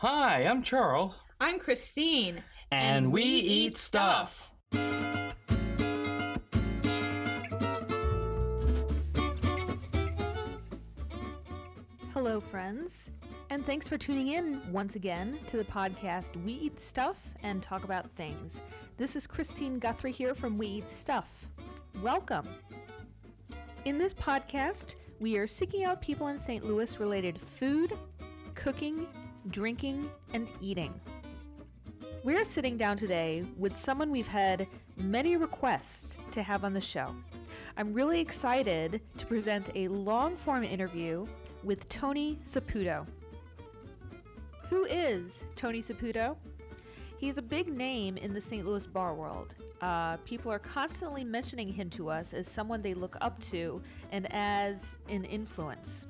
Hi, I'm Charles. I'm Christine. And, we, eat stuff. Hello, friends, and thanks for tuning in once again to the podcast We Eat Stuff and Talk About Things. This is Christine Guthrie here from We Eat Stuff. Welcome. In this podcast, we are seeking out people in St. Louis related food, cooking, drinking, and eating. We're sitting down today with someone we've had many requests to have on the show. I'm really excited to present a long form interview with Tony Saputo. Who is Tony Saputo? He's a big name in the St. Louis bar world. Uh, people are constantly mentioning him to us as someone they look up to and as an influence.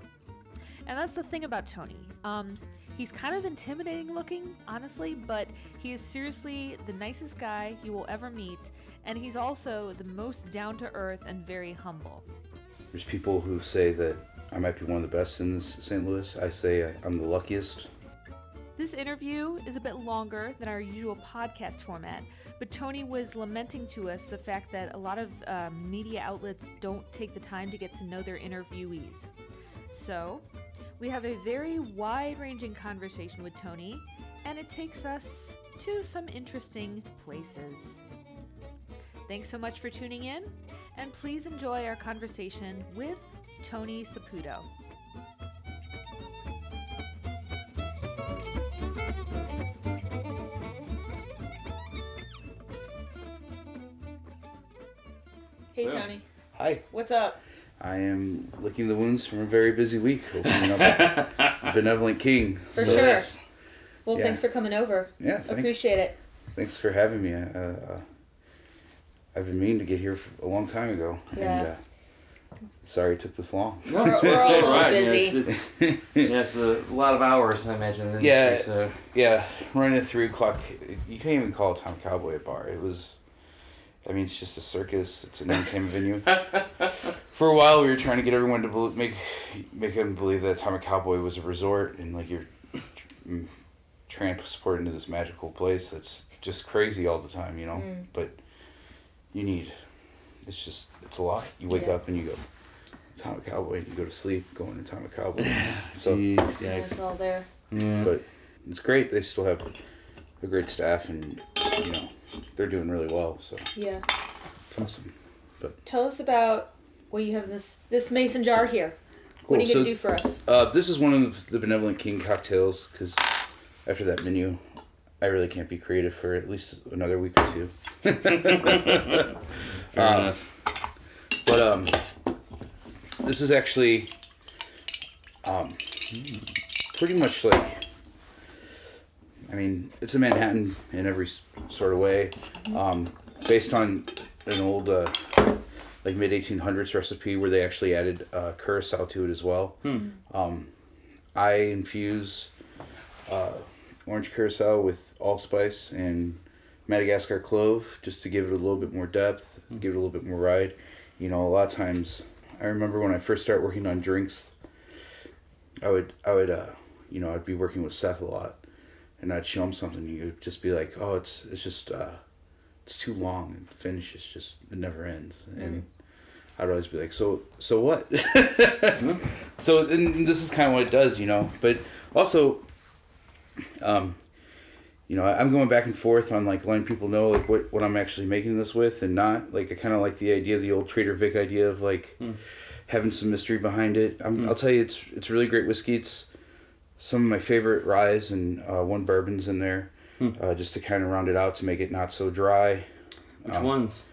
And that's the thing about Tony. Um, he's kind of intimidating looking, honestly, but he is seriously the nicest guy you will ever meet, and he's also the most down to earth and very humble. There's people who say that I might be one of the best in St. Louis. I say I'm the luckiest. This interview is a bit longer than our usual podcast format, but Tony was lamenting to us the fact that a lot of uh, media outlets don't take the time to get to know their interviewees. So, we have a very wide ranging conversation with Tony, and it takes us to some interesting places. Thanks so much for tuning in, and please enjoy our conversation with Tony Saputo. Hey, Tony. Hi. What's up? I am licking the wounds from a very busy week, opening up a Benevolent King. For So, sure. Well, Yeah. thanks for coming over. Yeah, thank, Appreciate it. thanks for having me. Uh, uh, I've been meaning to get here for a long time ago. And, Yeah. uh, sorry it took this long. No, We're- we're all a right, busy. Yeah, it's, it's, yeah, it's a lot of hours, I imagine. In the Yeah. industry, So Yeah, running at 3 o'clock. You can't even call it Atomic Cowboy a bar. It was, I mean, it's just a circus. It's an entertainment venue. For a while, we were trying to get everyone to bel make make them believe that Atomic Cowboy was a resort and like you're mm, transported into this magical place that's just crazy all the time, you know. Mm. But you need, it's just it's a lot. You wake Yeah. up and you go, Atomic Cowboy, and you go to sleep going to Atomic Cowboy. so, Jeez, Yeah, it's all there. Yeah. but it's great. They still have a great staff and you know they're doing really well. So Yeah. it's awesome. But tell us about what you have this this mason jar here. Cool. What are you so, gonna do for us? Uh, this is one of the Benevolent King cocktails because after that menu, I really can't be creative for at least another week or two. Fair Um. But um, this is actually um, pretty much like. I mean, it's a Manhattan in every sort of way, um, based on an old uh, like mid eighteen hundreds recipe where they actually added uh, curacao to it as well. Um, I infuse uh, orange curacao with allspice and Madagascar clove just to give it a little bit more depth, give it a little bit more ride. You know, a lot of times, I remember when I first started working on drinks, I would I would uh, you know I'd be working with Seth a lot, and I'd show him something. and You'd just be like, oh, it's it's just uh, it's too long, and the finish is just it never ends, and I'd always be like, so so what? so and this is kind of what it does, you know. But also, um, you know, I- I'm going back and forth on like letting people know like what, what I'm actually making this with and not. Like I kind of like the idea, the old Trader Vic idea of like having some mystery behind it. I'm, I'll tell you, it's it's really great whiskey. It's some of my favorite ryes and uh, one bourbons in there, uh, just to kind of round it out to make it not so dry. Which um, ones?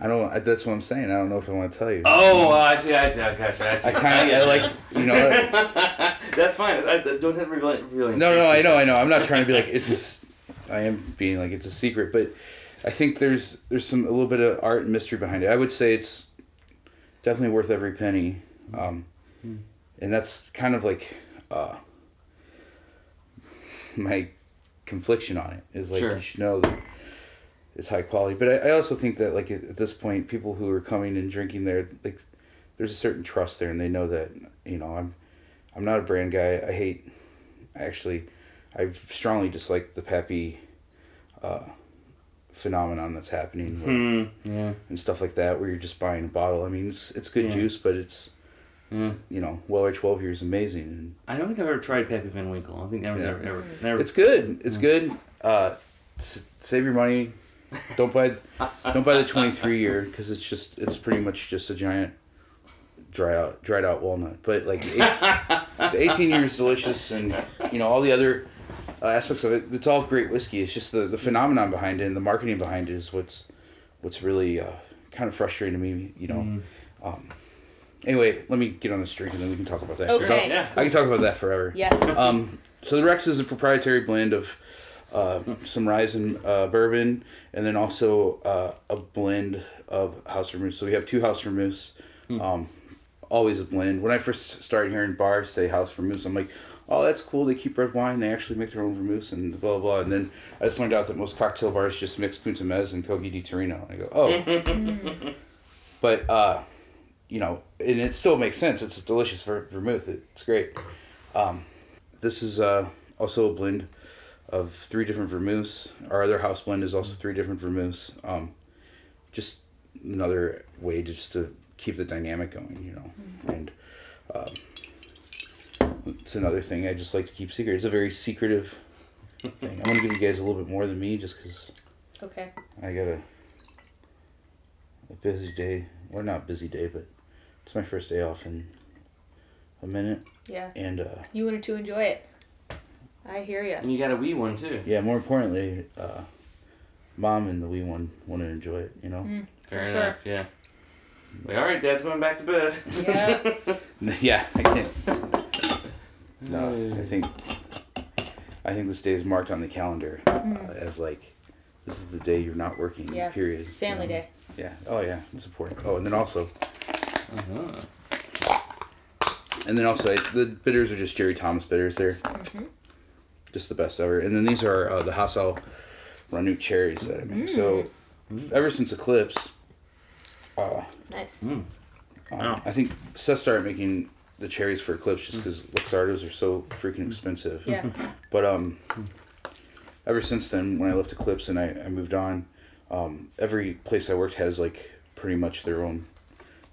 I don't. I- That's what I'm saying. I don't know if I want to tell you. Oh, I see, I see, I gotcha, I see. I kind of I like you know. That's fine. I, I don't have revealing. revealing No, no, I know, I know. I'm not trying to be like it's. A, s- I am being like it's a secret, but I think there's there's some a little bit of art and mystery behind it. I would say it's definitely worth every penny, um, and that's kind of like uh, my confliction on it is like Sure. you should know that it's high quality. But I, I also think that like at, at this point, people who are coming and drinking there, like there's a certain trust there, and they know that you know I'm I'm not a brand guy. I hate actually I strongly dislike the Pappy uh, phenomenon that's happening with- Hmm. Yeah. and stuff like that, where you're just buying a bottle. I mean, it's it's good Yeah. juice, but it's Yeah. you know Weller twelve years amazing, and I don't think I've ever tried Pappy Van Winkle. I think was Yeah. ever, ever, never. it's good. It's good. Uh, s- save your money. Don't buy don't buy the twenty three year because it's just it's pretty much just a giant dry out dried out walnut. But like the eight- the eighteen year is delicious, and you know all the other uh, aspects of it. It's all great whiskey. It's just the the phenomenon behind it and the marketing behind it is what's what's really uh, kind of frustrating to me. You know. Mm. Um, anyway, let me get on this drink and then we can talk about that. 'cause Okay. I'll- Yeah. I can talk about that forever. Yes. Um, so the Rex is a proprietary blend of uh, some rye and uh, bourbon, and then also uh, a blend of house vermouth. So we have two house vermouths. Um, always a blend. When I first started hearing bars say house vermouths, I'm like, oh, that's cool. They keep red wine. They actually make their own vermouths and blah blah. blah. And then I just learned out that most cocktail bars just mix Punta Mez and Cocchi di Torino. And I go, oh. but uh, you know, and it still makes sense. It's delicious ver- vermouth. It's great. Um, this is uh, also a blend of three different vermouths. Our other house blend is also three different vermouths. Um, just another way to just to keep the dynamic going, you know. And um, it's another thing I just like to keep secret. It's a very secretive thing. I'm gonna give you guys a little bit more than me, just because Okay. I got a a busy day. Or not busy day, but it's my first day off in a minute, Yeah. and uh, You wanted to enjoy it. I hear you. and you got a wee one too. yeah, more importantly, uh, mom and the wee one want to enjoy it. You know. Mm, Fair for enough. Yeah. Like, all right, Dad's going back to bed. Yeah. yeah, I can't. No, I think I think this day is marked on the calendar uh, as like this is the day you're not working. Yeah. Period. Family you know? day. Yeah. Oh yeah, it's important. Oh, and then also, Uh-huh. and then also, I, the bitters are just Jerry Thomas bitters. They're just the best ever. And then these are uh, the Hassel Ranut cherries that I make. So ever since Eclipse, uh, Nice. Mm. Um, Wow. I think Seth started making the cherries for Eclipse just because Luxardos are so freaking expensive. Yeah. But um, ever since then, when I left Eclipse and I, I moved on, um, every place I worked has like pretty much their own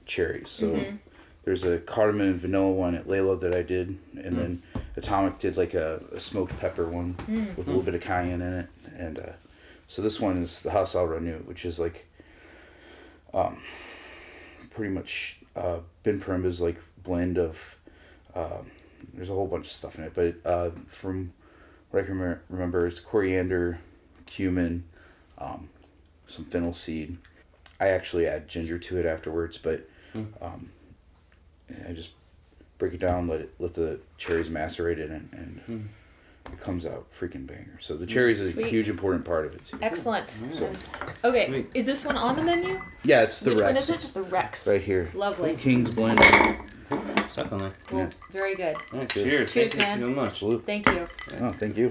cherries. So Mhm. there's a cardamom and vanilla one at Layla that I did, and then Atomic did like a, a smoked pepper one Mm. with a little bit of cayenne in it, and uh, so this one is the Ras el Hanout, which is like um, pretty much uh, Ben Poremba's like blend of. Um, there's a whole bunch of stuff in it, but uh, from what I can remember, remember it's coriander, cumin, um, some fennel seed. I actually add ginger to it afterwards, but Mm. um, I just break it down, let it let the cherries macerate in it, and Mm. it comes out freaking banger. So the cherries is a huge important part of it too. Excellent. So, Okay. Sweet. Is this one on the menu? yeah, it's the Which one Rex. is it? The Rex. Right here. Lovely. King's Blend. Suck on that. Well, Yeah. very good. Yeah, Cheers. cheers. Cheers, Thank man. you so much. Salute. Thank you. Oh, thank you.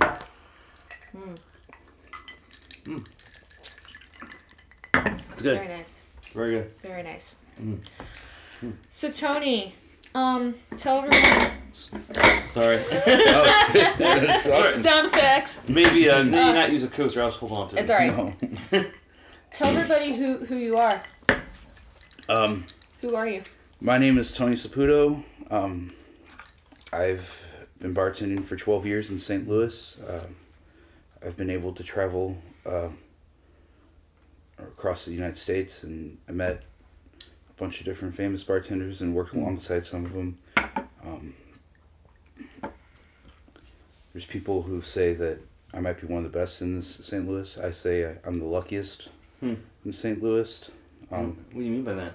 It's good. Very nice. Very good. Very nice. Mm. So Tony, um, tell everyone Sorry. Oh, sound effects. maybe uh, maybe not use a coaster. I'll just hold on to it. It's all right. No. Tell everybody who who you are. Um, Who are you? my name is Tony Saputo. Um, I've been bartending for 12 years in St. Louis. Um I've been able to travel uh, across the United States, and I met a bunch of different famous bartenders and worked alongside some of them. Um, there's people who say that I might be one of the best in this St. Louis. I say I, I'm the luckiest Hmm. in St. Louis. Um, what do you mean by that?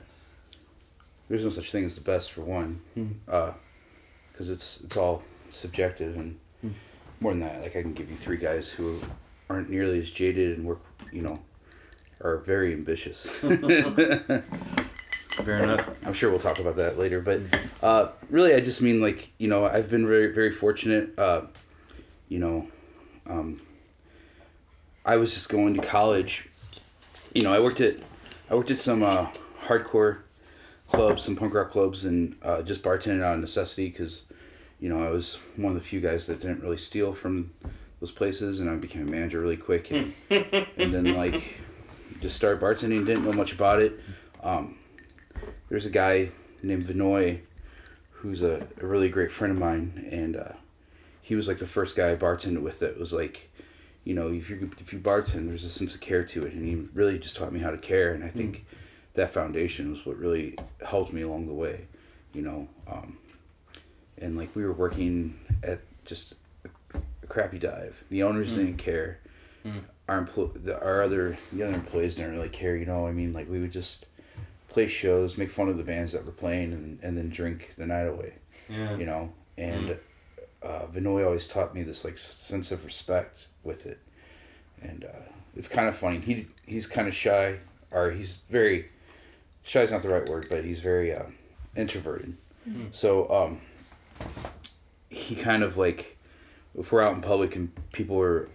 there's no such thing as the best for one, Hmm. because it's it's all subjective and Hmm. more than that. Like I can give you three guys who aren't nearly as jaded and work, you know, are very ambitious. Fair enough. I'm sure we'll talk about that later, but uh, really, I just mean like you know I've been very very fortunate. Uh, you know, um, I was just going to college. You know, I worked at I worked at some uh, hardcore clubs, some punk rock clubs, and uh, just bartending out of necessity because you know I was one of the few guys that didn't really steal from those places, and I became a manager really quick, and, and then like just started bartending. Didn't know much about it. Um, there's a guy named Vinoy, who's a, a really great friend of mine, and uh, he was like the first guy I bartended with that was like, you know, if you if you bartend, there's a sense of care to it, and he really just taught me how to care, and I think that foundation was what really helped me along the way, you know. Um, and like we were working at just a, a crappy dive. The owners didn't care. Our empl- the, our other the other employees didn't really care. You know, I mean, like we would just play shows, make fun of the bands that were playing, and, and then drink the night away. Yeah. You know, and uh, Vinoy always taught me this like sense of respect with it, and uh, it's kind of funny. He he's kind of shy, or he's very shy is not the right word, but he's very uh, introverted. So um, he kind of like if we're out in public and people are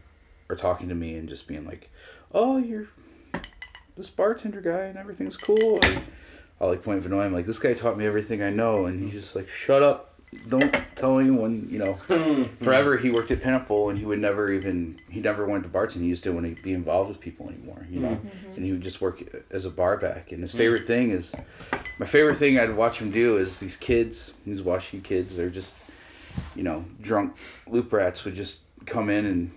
are talking to me and just being like, "Oh, you're this bartender guy and everything's cool." And I'll like point Vinoy. I'm like, "This guy taught me everything I know," and he's just like, "Shut up." Don't tell anyone, you know. Hmm. Forever, he worked at Pinnacle, and he would never even he never wanted to bartend. He just didn't want to be involved with people anymore, you know. Mm-hmm. And he would just work as a bar back. And his hmm. favorite thing is, my favorite thing I'd watch him do is these kids, these washy kids. They're just, you know, drunk loop rats would just come in and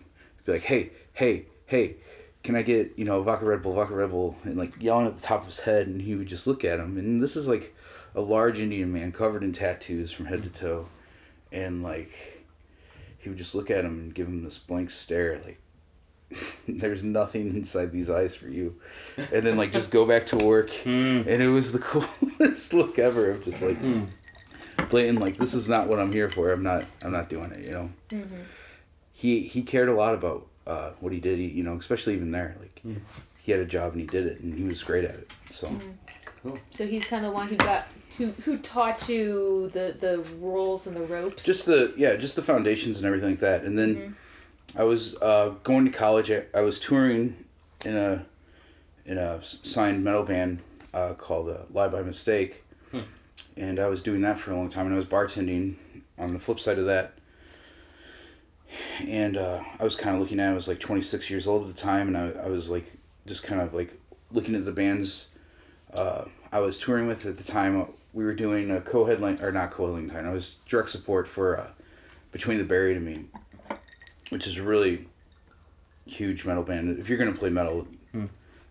be like, "Hey, hey, hey, can I get you know vodka Red Bull, vodka Red Bull?" And like yelling at the top of his head, and he would just look at him. And this is like a large Indian man covered in tattoos from head to toe, and like he would just look at him and give him this blank stare, like there's nothing inside these eyes for you, and then like just go back to work. Hmm. And it was the coolest look ever of just like hmm. blatant like this is not what I'm here for. I'm not I'm not doing it. You know. Mm-hmm. He he cared a lot about uh, what he did. He, you know, especially even there, like he had a job and he did it, and he was great at it. So. So he's kind of one who got who who taught you the the rules and the ropes. just the yeah just the foundations and everything like that and then i was uh, going to college I, I was touring in a in a signed metal band uh, called uh, Lye By Mistake and i was doing that for a long time and i was bartending on the flip side of that and uh, i was kind of looking at it, i was like 26 years old at the time and i, I was like just kind of like looking at the bands uh, I was touring with at the time. uh, We were doing a co-headline or not co-headline. I was direct support for uh, Between the Buried and Me, which is a really huge metal band. If you're gonna play metal,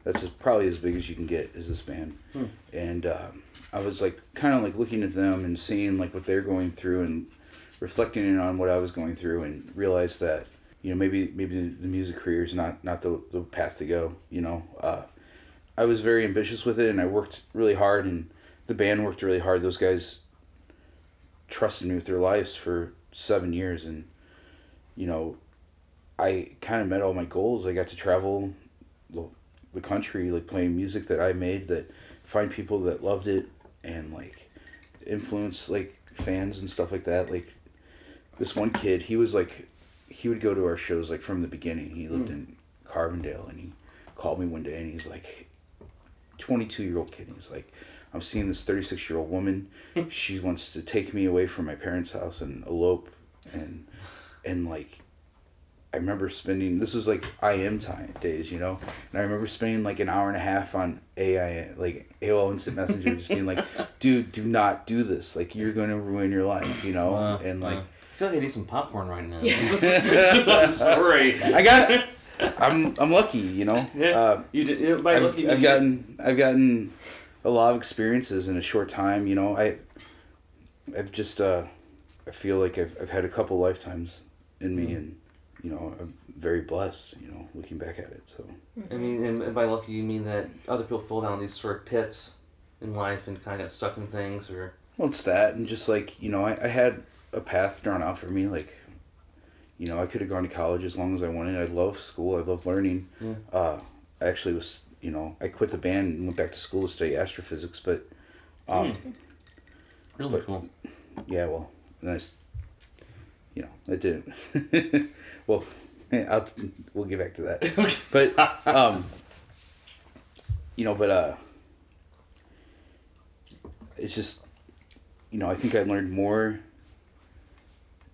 that's as, probably as big as you can get. Is this band? And um, I was like kind of like looking at them and seeing like what they're going through and reflecting on what I was going through and realized that you know maybe maybe the music career is not not the, the path to go. You know. Uh, I was very ambitious with it and I worked really hard and the band worked really hard. Those guys trusted me with their lives for seven years and you know, I kind of met all my goals. I got to travel the, the country like playing music that I made that find people that loved it and like influence like fans and stuff like that. Like this one kid, he was like he would go to our shows like from the beginning. He lived hmm. in Carbondale and he called me one day and he's like 22 year old kid. He's like, I'm seeing this 36 year old woman. she wants to take me away from my parents' house and elope. And, and like, I remember spending, this was like IM time days, you know? And I remember spending like an hour and a half on AI, like AOL Instant Messenger, just being like, dude, do not do this. Like, you're going to ruin your life, you know? Wow, and like, wow. I feel like I need some popcorn right now. It's great. I got, I'm, I'm lucky, you know? Yeah. Uh, you did. You, by I've, looking, I've you- gotten I've gotten a lot of experiences in a short time. You know, I I've just uh, I feel like I've I've had a couple lifetimes in me, and you know I'm very blessed. You know, looking back at it. So I mean, and, and by lucky you mean that other people fall down these sort of pits in life and kind of get stuck in things, or well, it's that, and just like you know, I, I had a path drawn out for me. Like, you know, I could have gone to college as long as I wanted. I love school. I love learning. Yeah. Uh, I actually was. You know, I quit the band and went back to school to study astrophysics, but. Um, really But- cool. Yeah, well, nice. You know, it didn't. well, I'll, we'll get back to that. But um, you know, but uh, it's just, you know, I think I learned more,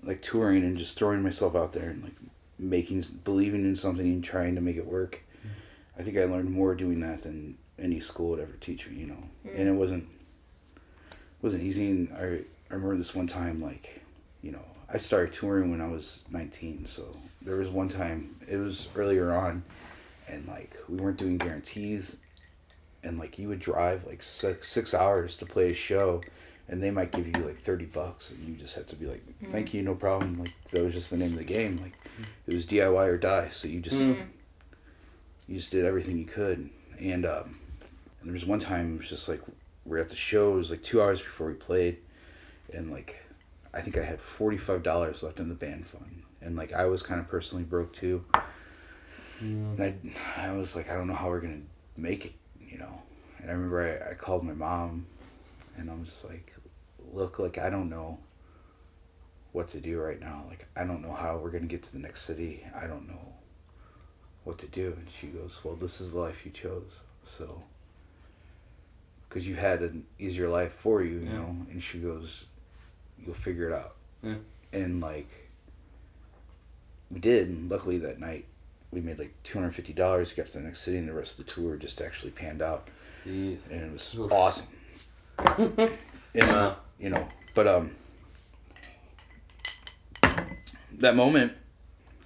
like touring and just throwing myself out there and like making believing in something and trying to make it work. Mm-hmm. I think I learned more doing that than any school would ever teach me. You know, and it mm. wasn't it wasn't easy. And I I remember this one time like, you know, I started touring when I was nineteen. So there was one time it was earlier on, and like we weren't doing guarantees, and like you would drive like six six hours to play a show. And they might give you like thirty bucks, and you just had to be like, "Thank you, no problem." Like that was just the name of the game. Like it was DIY or die. So you just Mm. you just did everything you could. And um, and there was one time it was just like we are at the show. It was like two hours before we played, and like I think I had forty five dollars left in the band fund, and like I was kind of personally broke too. And I, I was like, I don't know how we're gonna make it, you know. And I remember I, I called my mom, and I'm just like, look, like I don't know what to do right now. Like I don't know how we're gonna get to the next city. I don't know what to do. And she goes, well, this is the life you chose, so. Because you've had an easier life for you, you Yeah. know. And she goes, you'll figure it out. Yeah. And like, we did. And luckily that night, we made like two hundred fifty dollars. Got to the next city, and the rest of the tour just actually panned out, Jeez. and it was Oof. awesome. and Wow. You know, but um, that moment,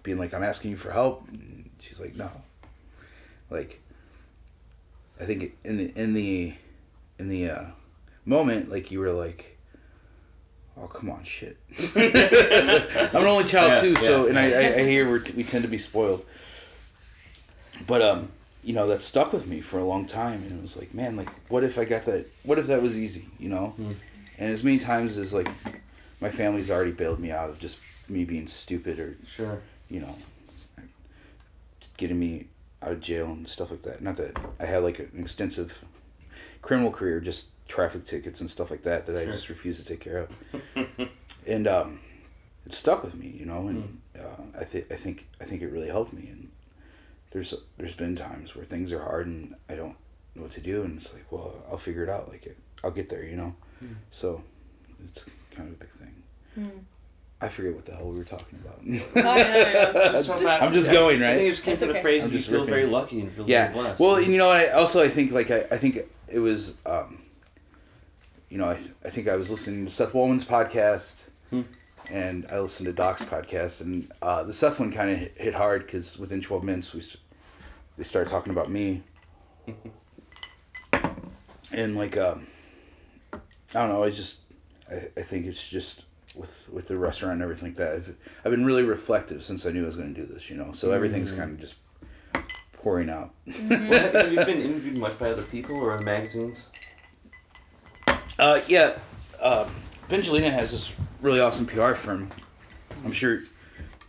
being like, I'm asking you for help, and she's like, no. Like, I think in the in the in the uh, moment, like you were like, oh come on, shit. I'm an only child Yeah, too, so and I, I, I hear we're t- we tend to be spoiled. But um, you know that stuck with me for a long time, and it was like, man, like what if I got that? What if that was easy, you know? And as many times as like my family's already bailed me out of just me being stupid or Sure. you know, getting me out of jail and stuff like that. Not that I had like an extensive criminal career, just traffic tickets and stuff like that that I just refused to take care of. and um, it stuck with me, you know, and uh, I think I think I think it really helped me. And there's there's been times where things are hard and I don't know what to do, and it's like, well, I'll figure it out. Like it, I'll get there, you know. So it's kind of a big thing. Mm. I forget what the hell we were talking about. Oh, no, no, no. Just talk about- I'm just yeah. going, right. I think it just came That's from the phrase I'm you just feel riffing. very lucky and feel yeah. very blessed. Well, you know, I also I think like I, I think it was, um, you know, I th- I think I was listening to Seth Wollman's podcast, Hmm. and I listened to Doc's podcast, and uh, the Seth one kind of hit, hit hard because within twelve minutes we st- they started talking about me, and like um, I don't know, I just I, I think it's just with with the restaurant and everything like that. I've, I've been really reflective since I knew I was going to do this, you know. So everything's Mm. kind of just pouring out. have, have you been interviewed much by other people or in magazines? Uh, yeah, uh, Bengelina has this really awesome PR firm. I'm sure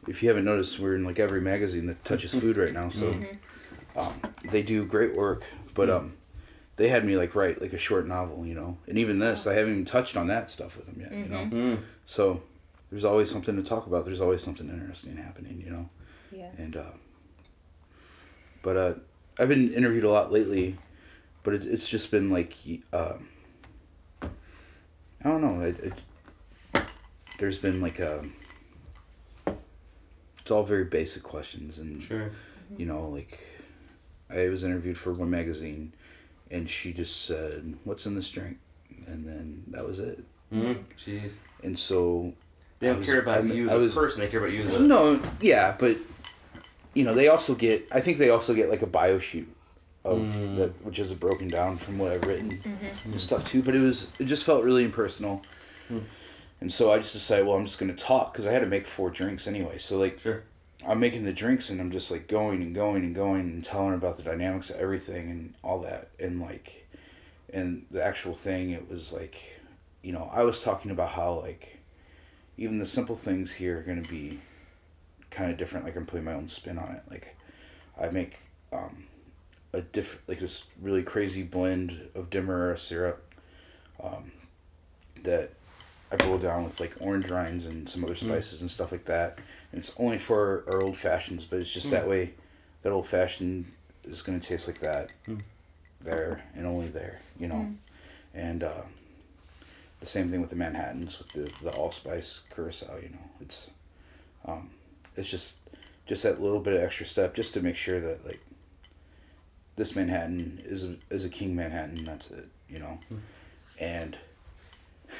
if you haven't noticed, we're in like every magazine that touches food right now. So um, they do great work. But um, they had me like write like a short novel, you know. And even this, I haven't even touched on that stuff with them yet, you know. Mm. So there's always something to talk about. There's always something interesting happening, you know. Yeah. And uh, but uh, I've been interviewed a lot lately, but it, it's just been like um, I don't know. It, it there's been like a it's all very basic questions and Sure. you know like I was interviewed for one magazine and she just said what's in this drink and then that was it Mm. Jeez. and so They don't was- care about I- you as I a was- person. They care about you as a. no, yeah, but you know they also get. I think they also get like a bio shoot of Mm. that, which is broken down from what I've written and stuff too. But it was it just felt really impersonal, Mm. and so I just decided, well, I'm just gonna talk because I had to make four drinks anyway. So like Sure. I'm making the drinks and I'm just like going and going and going and telling her about the dynamics of everything and all that. And like and the actual thing it was like you know I was talking about how like even the simple things here are going to be kind of different like I'm putting my own spin on it. Like I make um a diff like this really crazy blend of demerara syrup um that I boil down with like orange rinds and some other spices and stuff like that it's only for our old fashions, but it's just that way. That old fashioned is gonna taste like that, there and only there, you know. And uh, the same thing with the Manhattan's with the the allspice curacao. You know, it's um, it's just just that little bit of extra step, just to make sure that like this Manhattan is a, is a King Manhattan. That's it, you know. And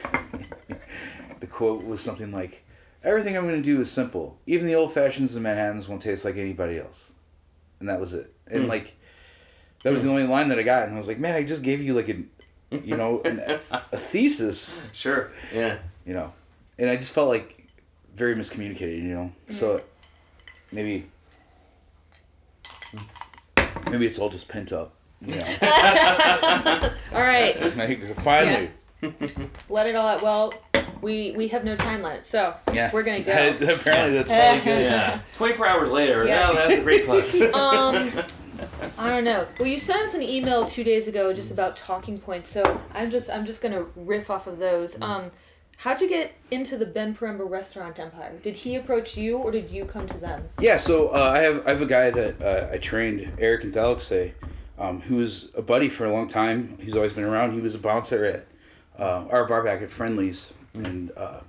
the quote was something like, "Everything I'm going to do is simple. Even the old fashions and Manhattans won't taste like anybody else." And that was it. And Hmm. like, that was the only line that I got, and I was like, "Man, I just gave you like a, you know, an, a thesis." Sure. Yeah. you know and i just felt like very miscommunicated you know so maybe maybe it's all just pent up you know All right, Like, finally let it all out. Well, we we have no time limit, so yeah, we're gonna go. apparently that's probably good Yeah. 24 hours later. Yes. No, that's a great question. um, I don't know. Well, you sent us an email two days ago just about talking points, so I'm just I'm just gonna riff off of those. Um, how'd you get into the Ben Poremba restaurant empire? Did he approach you, or did you come to them? yeah so uh, i have i have a guy that uh, i trained eric and Alexei, um, who was a buddy for a long time he's always been around he was a bouncer at uh, our bar back at friendlies and uh,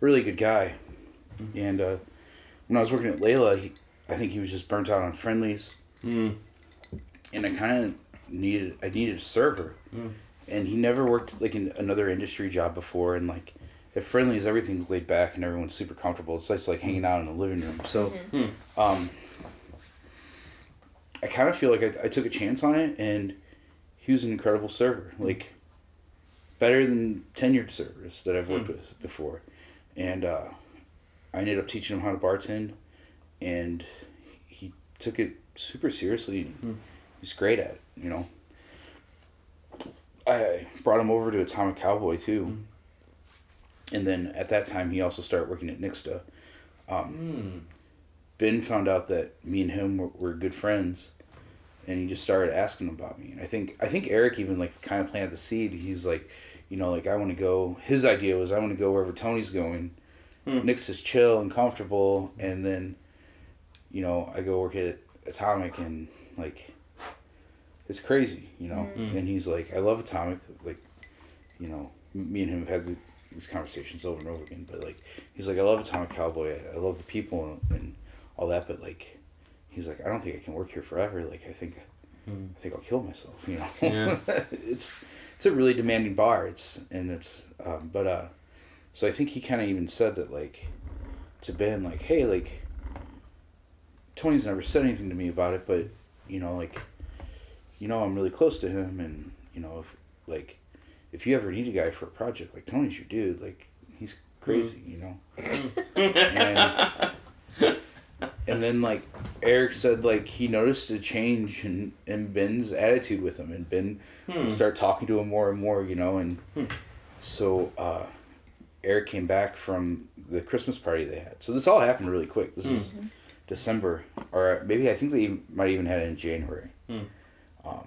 really good guy and uh, when i was working at layla he, i think he was just burnt out on friendlies Mm. and I kind of needed I needed a server, Mm. and he never worked like in another industry job before, and like at Friendlies everything's laid back and everyone's super comfortable. It's just like hanging out in the living room. So, um, I kind of feel like I, I took a chance on it, and he was an incredible server, like better than tenured servers that I've worked with before, and uh, I ended up teaching him how to bartend, and he took it super seriously. and He's great at it, you know. I brought him over to Atomic Cowboy too, and then at that time he also started working at Nixta. Um, Mm. Ben found out that me and him were, were good friends, and he just started asking about me. And I think I think Eric even like kind of planted the seed. He's like, you know, like I want to go. His idea was I want to go wherever Tony's going. Hmm. Nick's is chill and comfortable, and then, you know, I go work at Atomic and like, it's crazy, you know. Mm. And he's like, I love Atomic, like, you know, me and him have had the, these conversations over and over again. But like, he's like, I love Atomic Cowboy. I, I love the people and, and all that. But like, he's like, I don't think I can work here forever. Like, I think, Mm. I think I'll kill myself. You know. Yeah. it's it's a really demanding bar. It's and it's um, but uh, so I think he kind of even said that like, to Ben like, hey like. Tony's never said anything to me about it, but you know like, you know I'm really close to him, and you know if like, if you ever need a guy for a project, like Tony's your dude. Like he's crazy, you know. and, and then like Eric said, like he noticed a change in in Ben's attitude with him, and Ben Hmm. start talking to him more and more, you know, and Hmm. so uh, Eric came back from the Christmas party they had. So this all happened really quick. This is December, or maybe I think they might even had it in January. Hmm. Um,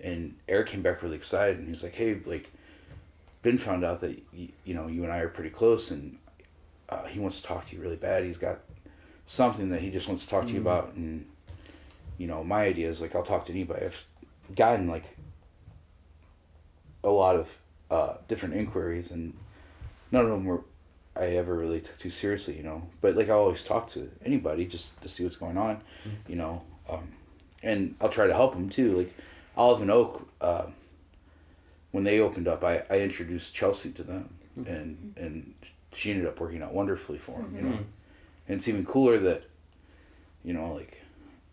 and Eric came back really excited, and he's like, "Hey, like, Ben found out that y- you know you and I are pretty close, and uh, he wants to talk to you really bad. He's got something that he just wants to talk to you about, and you know, my idea is like I'll talk to anybody. I've gotten like a lot of uh, different inquiries, and none of them were I ever really took too seriously, you know. But like I always talk to anybody just to see what's going on, you know. Um, and I'll try to help them too. Like Olive and Oak, uh, when they opened up, I, I introduced Chelsea to them, and and she ended up working out wonderfully for them, you know. And it's even cooler that, you know, like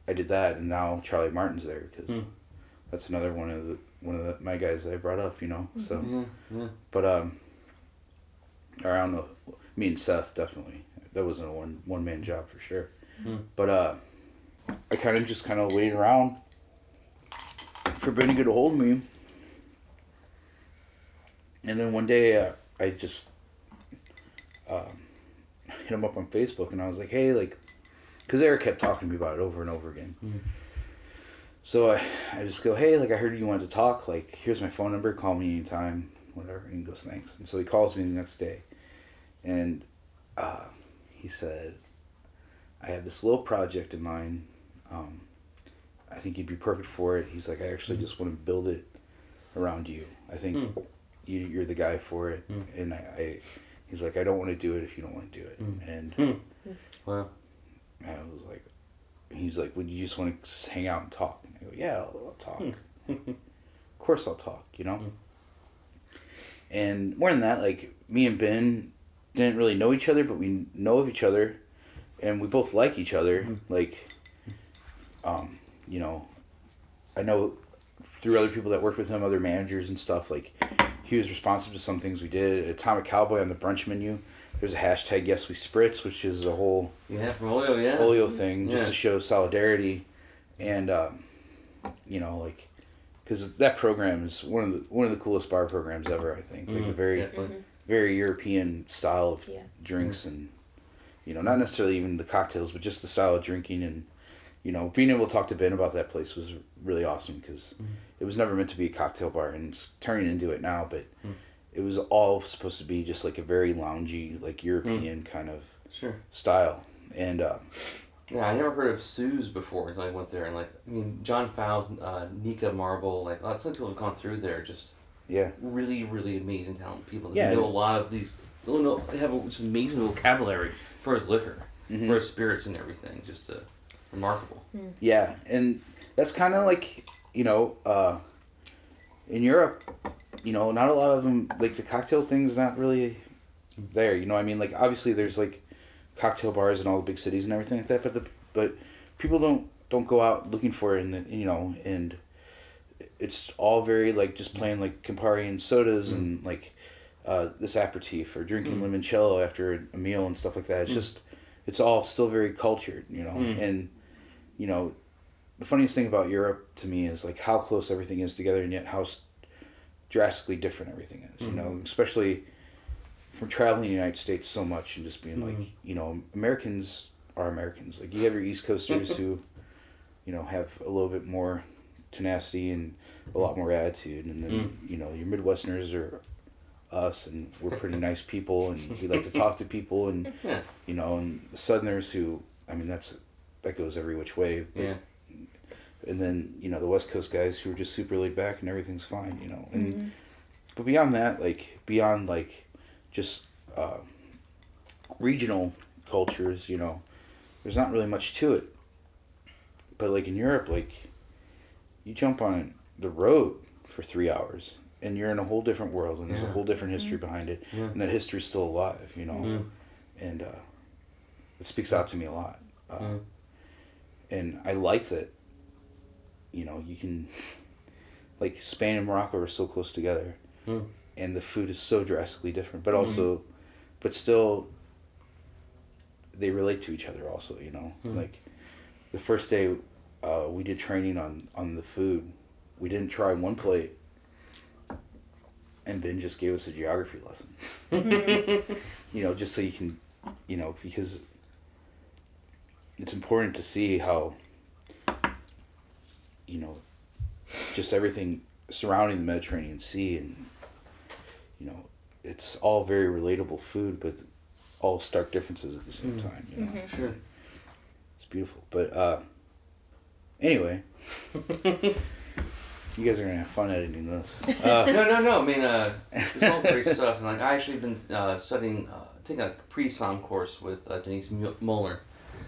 I did that, and now Charlie Martin's there because Mm. that's another one of the one of the, my guys that I brought up, you know. So, Yeah, yeah. but um, or I don't know, me and Seth definitely that wasn't a one one man job for sure. Mm. But uh, I kind of just kind of waited around for Ben to get a hold of me, and then one day uh, I just um, hit him up on Facebook, and I was like, hey, like, because Eric kept talking to me about it over and over again. Mm. So I, I just go, hey, like I heard you wanted to talk. Like, here's my phone number. Call me anytime, whatever. And he goes, thanks. And so he calls me the next day, and uh, he said, I have this little project in mind. Um, I think you'd be perfect for it. He's like, I actually just want to build it around you. I think Mm. you, you're the guy for it. Mm. And I, I, he's like, I don't want to do it if you don't want to do it. Mm. And Hmm. Wow. I was like, he's like, would you just want to hang out and talk? And I go, yeah, I'll, I'll talk. of course I'll talk, you know? And more than that, like, me and Ben didn't really know each other, but we know of each other, and we both like each other. Like, um, you know, I know through other people that worked with him, other managers and stuff, like, he was responsive to some things we did. Atomic Cowboy on the brunch menu, there's a hashtag Yes We Spritz, which is a whole Yeah, from Olio, yeah. Olio thing just Yeah. to show solidarity and um, you know like because that program is one of the one of the coolest bar programs ever i think like the Mhm, very definitely. very european style of Yeah. drinks and you know not necessarily even the cocktails but just the style of drinking and you know being able to talk to ben about that place was really awesome because it was never meant to be a cocktail bar and it's turning into it now but Mm. it was all supposed to be just like a very loungy like european kind of Sure. style and um, Yeah, I never heard of Suze before until I went there, and like, I mean, John Fowles, uh, Nika Marble, like, lots of people have gone through there. Just yeah really, really amazing, talented people. Yeah. They know a lot of these. They know they have this amazing vocabulary for his liquor, Mhm. for his spirits and everything. Just uh, remarkable. Yeah, and that's kind of like you know, uh, in Europe, you know, not a lot of them like the cocktail thing's not really there. You know, I mean, like obviously there's like cocktail bars in all the big cities and everything like that, but the but people don't don't go out looking for it, and the, you know, and it's all very like just playing like Campari and sodas and like uh, this aperitif or drinking Mm. limoncello after a meal and stuff like that. It's Mm. just it's all still very cultured, you know, Mm. and you know the funniest thing about Europe to me is like how close everything is together and yet how drastically different everything is. You know, especially from traveling the United States so much and just being Mhm. like, you know, Americans are Americans. Like you have your East Coasters who, you know, have a little bit more tenacity and a lot more attitude, and then you know your Midwesterners are us, and we're pretty nice people, and we like to talk to people, and Yeah. you know, and the Southerners who, I mean, that's that goes every which way. but- Yeah. And then you know the West Coast guys who are just super laid back and everything's fine, you know. And but beyond that, like beyond like just uh, regional cultures, you know, there's not really much to it. But like in Europe, like you jump on the road for three hours and you're in a whole different world and there's a whole different history behind it, Yeah. and that history's still alive, you know. Mm. And uh, it speaks out to me a lot. Uh, and I like that. You know, you can, like Spain and Morocco are so close together, Mm. and the food is so drastically different, but also, but still, they relate to each other. Also, you know, Mm. like the first day, uh, we did training on on the food. We didn't try one plate, and Ben just gave us a geography lesson. you know, just so you can, you know, because it's important to see how you know just everything surrounding the mediterranean sea and you know it's all very relatable food but all stark differences at the same Mm. time you know Sure. it's beautiful but uh anyway you guys are gonna have fun editing this uh, no, no, no. I mean, uh, it's all great stuff. And like, I actually been uh, studying, uh, taking a pre-som course with uh, Denise Mueller.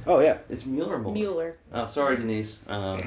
oh yeah It's Mueller Mueller? Mueller. Oh, sorry, Denise. Um,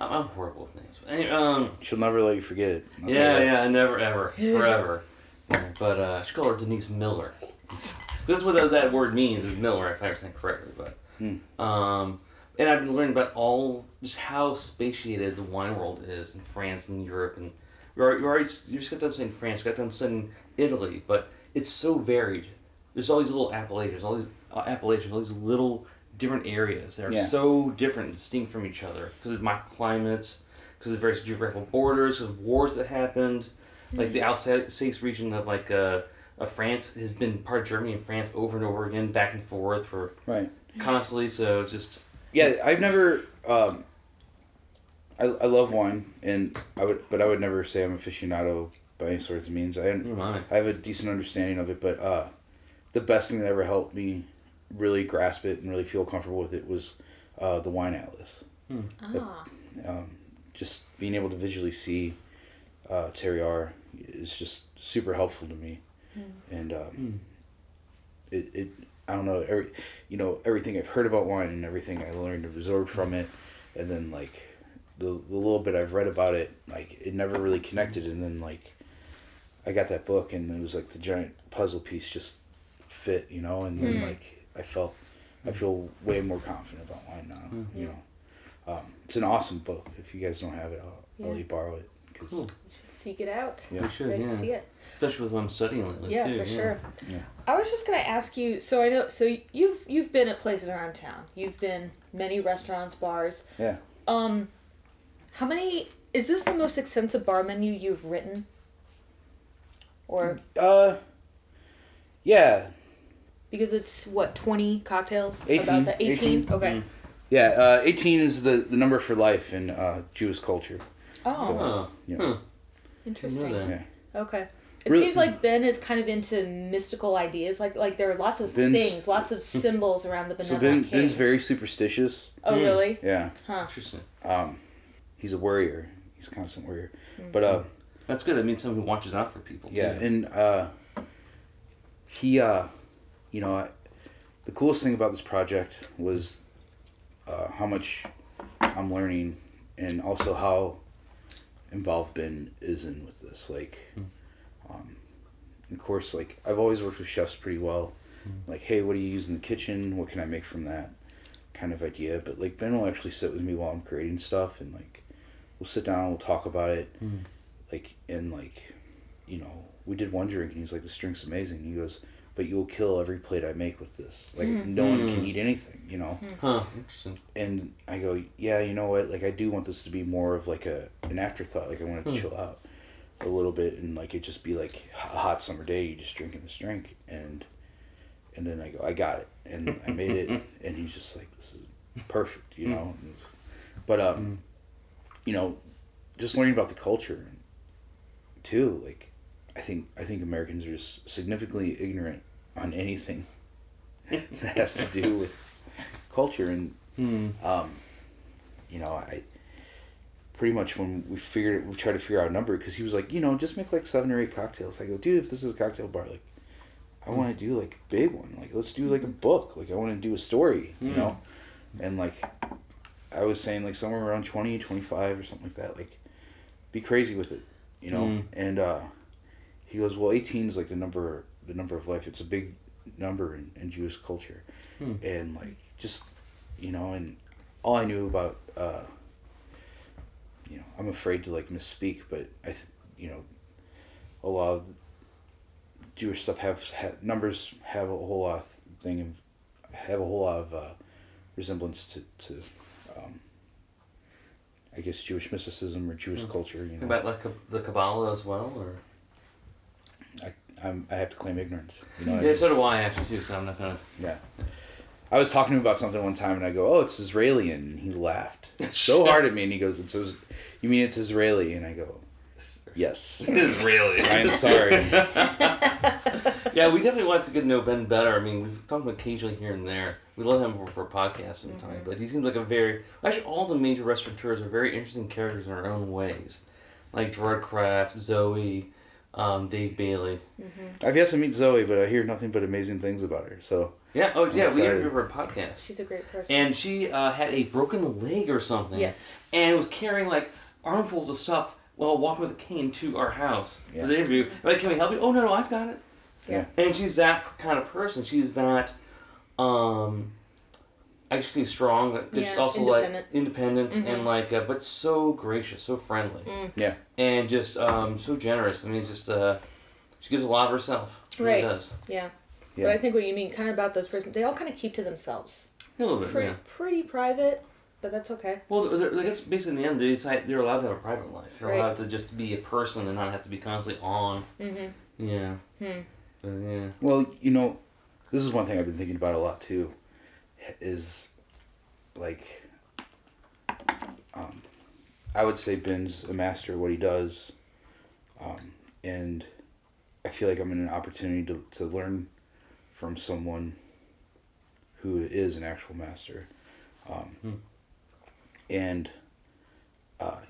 I'm, I'm horrible with names. Anyway, um, she'll never let you forget it I'll tell yeah, you yeah, never, ever, forever. Yeah, but uh, I should call her Denise Miller. That's what that, that word means is Miller, if I understand correctly. But Hmm. um, and I've been learning about all just how spatiated the wine world is in France and Europe, and you already, you already you just got done saying France, you got done saying Italy, but it's so varied. There's all these little appellations, all these uh, appellations, all these little different areas that are Yeah. so different and distinct from each other because of microclimates, because of various geographical borders, of wars that happened. Like the Alsace region of like uh, of France has been part of Germany and France over and over again, back and forth for right constantly. So it's just Yeah, I've never. Um, I, I love wine, and I would, but I would never say I'm aficionado by any sort of means. I. I have a decent understanding of it, but uh, the best thing that ever helped me really grasp it and really feel comfortable with it was uh, the wine atlas. Ah. Um, just being able to visually see uh, terroir is just super helpful to me, and um, Hmm. it, it I don't know every, you know everything I've heard about wine and everything I learned and absorbed from it, and then like, the the little bit I've read about it, like it never really connected, and then like, I got that book and it was like the giant puzzle piece just fit, you know, and then like I felt, I feel way more confident about wine now, you know. Um, it's an awesome book. If you guys don't have it, I'll, I'll let you borrow it. Cause, Cool. Seek it out. Yeah. We should, Ready yeah. to see it. Especially with what I'm studying lately Yeah, too. for sure. Yeah. I was just gonna ask you. So I know. So you've you've been at places around town. You've been many restaurants, bars. Yeah. Um, how many? Is this the most extensive bar menu you've written? Or Uh, yeah, because it's what twenty cocktails? 18, About the eighteen. 18. Okay. Mm. yeah. Uh, eighteen is the, the number for life in uh, Jewish culture. Oh, Oh, Yeah. huh. interesting. that. Yeah. Okay. It Really- seems like Ben is kind of into mystical ideas. Like like there are lots of Ben's- things, lots of symbols around the So ben, king. Ben's very superstitious. oh Hmm. really? Yeah. Huh. Interesting. Um, he's a worrier. He's a constant worrier. Mm. But uh, That's good. That means someone who watches out for people. yeah, Too. and uh, he, uh, you know, I, the coolest thing about this project was uh, how much I'm learning, and also how involved Ben is in with this. Like, um, of course, like I've always worked with chefs pretty well. Like, hey, what do you use in the kitchen? What can I make from that? Kind of idea. But like Ben will actually sit with me while I'm creating stuff, and like we'll sit down, we'll talk about it, Mm. like and like, you know, we did one drink, and he's like, this drink's amazing. he goes, but you'll kill every plate I make with this. Like no one can Mm. eat anything, you know Huh. Interesting. and I go, yeah, you know what? Like, I do want this to be more of like a an afterthought. Like, I want it to Hmm. chill out a little bit, and like it just be like a hot summer day. You just drinking this drink, and and then I go, I got it, and I made it, and he's just like, this is perfect, you know. And but um, you know, just learning about the culture, too. Like, I think I think Americans are just significantly ignorant on anything that has to do with culture and Hmm. um, you know, I pretty much when we figured we tried to figure out a number because he was like, you know, just make like seven or eight cocktails. I go, dude, if this is a cocktail bar, like, I want to do like a big one. Like, let's do like a book. Like, I want to do a story, you Mm. know, and like, I was saying like somewhere around 20, 25 or something like that. Like, be crazy with it, you know. Mm. And uh, he goes, well, eighteen is like the number, the number of life. It's a big number in, in Jewish culture, Hmm. and like just you know, and all I knew about, uh, you know, I'm afraid to like misspeak, but I, th- you know, a lot of Jewish stuff have, ha- numbers have a whole lot of thing, have a whole lot of uh, resemblance to to, um, I guess Jewish mysticism or Jewish Hmm. culture. You know, About like the Kabbalah as well, or I'm, I have to claim ignorance. You know, what I yeah, mean? so do I actually too. So I'm not gonna. Yeah. I was talking to him about something one time, and I go, "Oh, it's Israeli," and he laughed so hard at me, and he goes, "It's you mean it's Israeli?" And I go, "Yes, Israeli." I'm sorry." yeah, we definitely want to get to know Ben better. I mean, we've talked occasionally here and there. We love him for, for podcasts sometime, mm-hmm. but he seems like a very actually all the major restaurateurs are very interesting characters in their own ways, like Gerard Craft, Zoe, um, Dave Bailey. I've yet to meet Zoe, but I hear nothing but amazing things about her. So Yeah, oh yeah, we excited. interviewed her podcast, She's a great person. and she uh, had a broken leg or something. yes. and was carrying like armfuls of stuff while walking with a cane to our house Yeah. for the interview. Like, can we help you? Oh no, no, I've got it. Yeah. And she's that kind of person. She's that, um, actually strong. but She's Yeah, also independent. like independent Mhm. and like, uh, but so gracious, so friendly, Mm. yeah, and just um, so generous. I mean, it's just uh, she gives a lot of herself. She really Right. does. Yeah. Yeah. But I think what you mean kind of about those persons, they all kind of keep to themselves. A little bit, Pretty, yeah. pretty private, but that's okay. Well, I guess basically in the end, they decide they're allowed to have a private life. They're Right. allowed to just be a person and not have to be constantly on. Mm-hmm. Yeah. Hmm. But, yeah. Well, you know, this is one thing I've been thinking about a lot too. Is like, um, I would say Ben's a master at what he does, um, and I feel like I'm in an opportunity to to learn from someone who is an actual master, um, Hmm. and uh,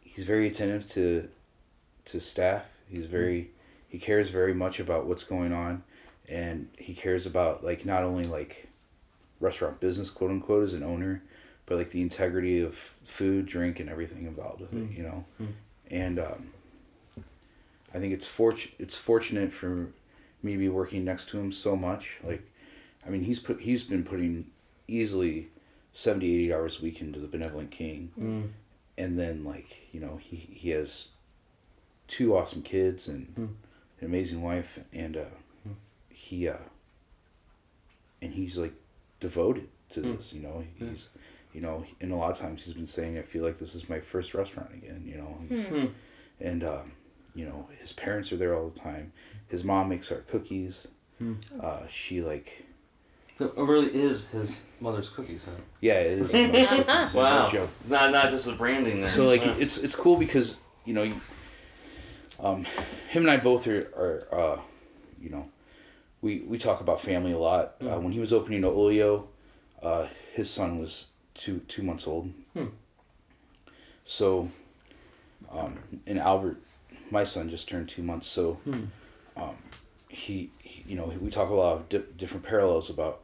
he's very attentive to to staff. He's very he cares very much about what's going on and he cares about like not only like restaurant business quote unquote as an owner, but like the integrity of food, drink, and everything involved with it. You know, Mm. and um, I think it's fortu- it's fortunate for me to be working next to him so much. Like, I mean, he's put he's been putting easily 70, 80 hours a week into the Benevolent King, Mm. and then like you know he he has two awesome kids and Hmm. an amazing wife, and uh, Hmm. he uh, and he's like devoted to Hmm. this. You know, Yeah. he's you know, and a lot of times he's been saying, "I feel like this is my first restaurant again." You know, He's- Hmm. and um, you know his parents are there all the time. His mom makes our cookies. Hmm. Uh, she like So it really is his mother's cookies, huh? yeah, it is. his mother's cookies, no Wow. joke. Not not just the branding there. So like Wow. it's it's cool because you know, you, um, him and I both are are uh, you know, we we talk about family a lot. Uh, Mm. when he was opening Olio, uh, his son was two two months old. Hmm. So, um, and Albert, my son, just turned two months. So, Hmm. um, he, he you know we talk a lot of di- different parallels about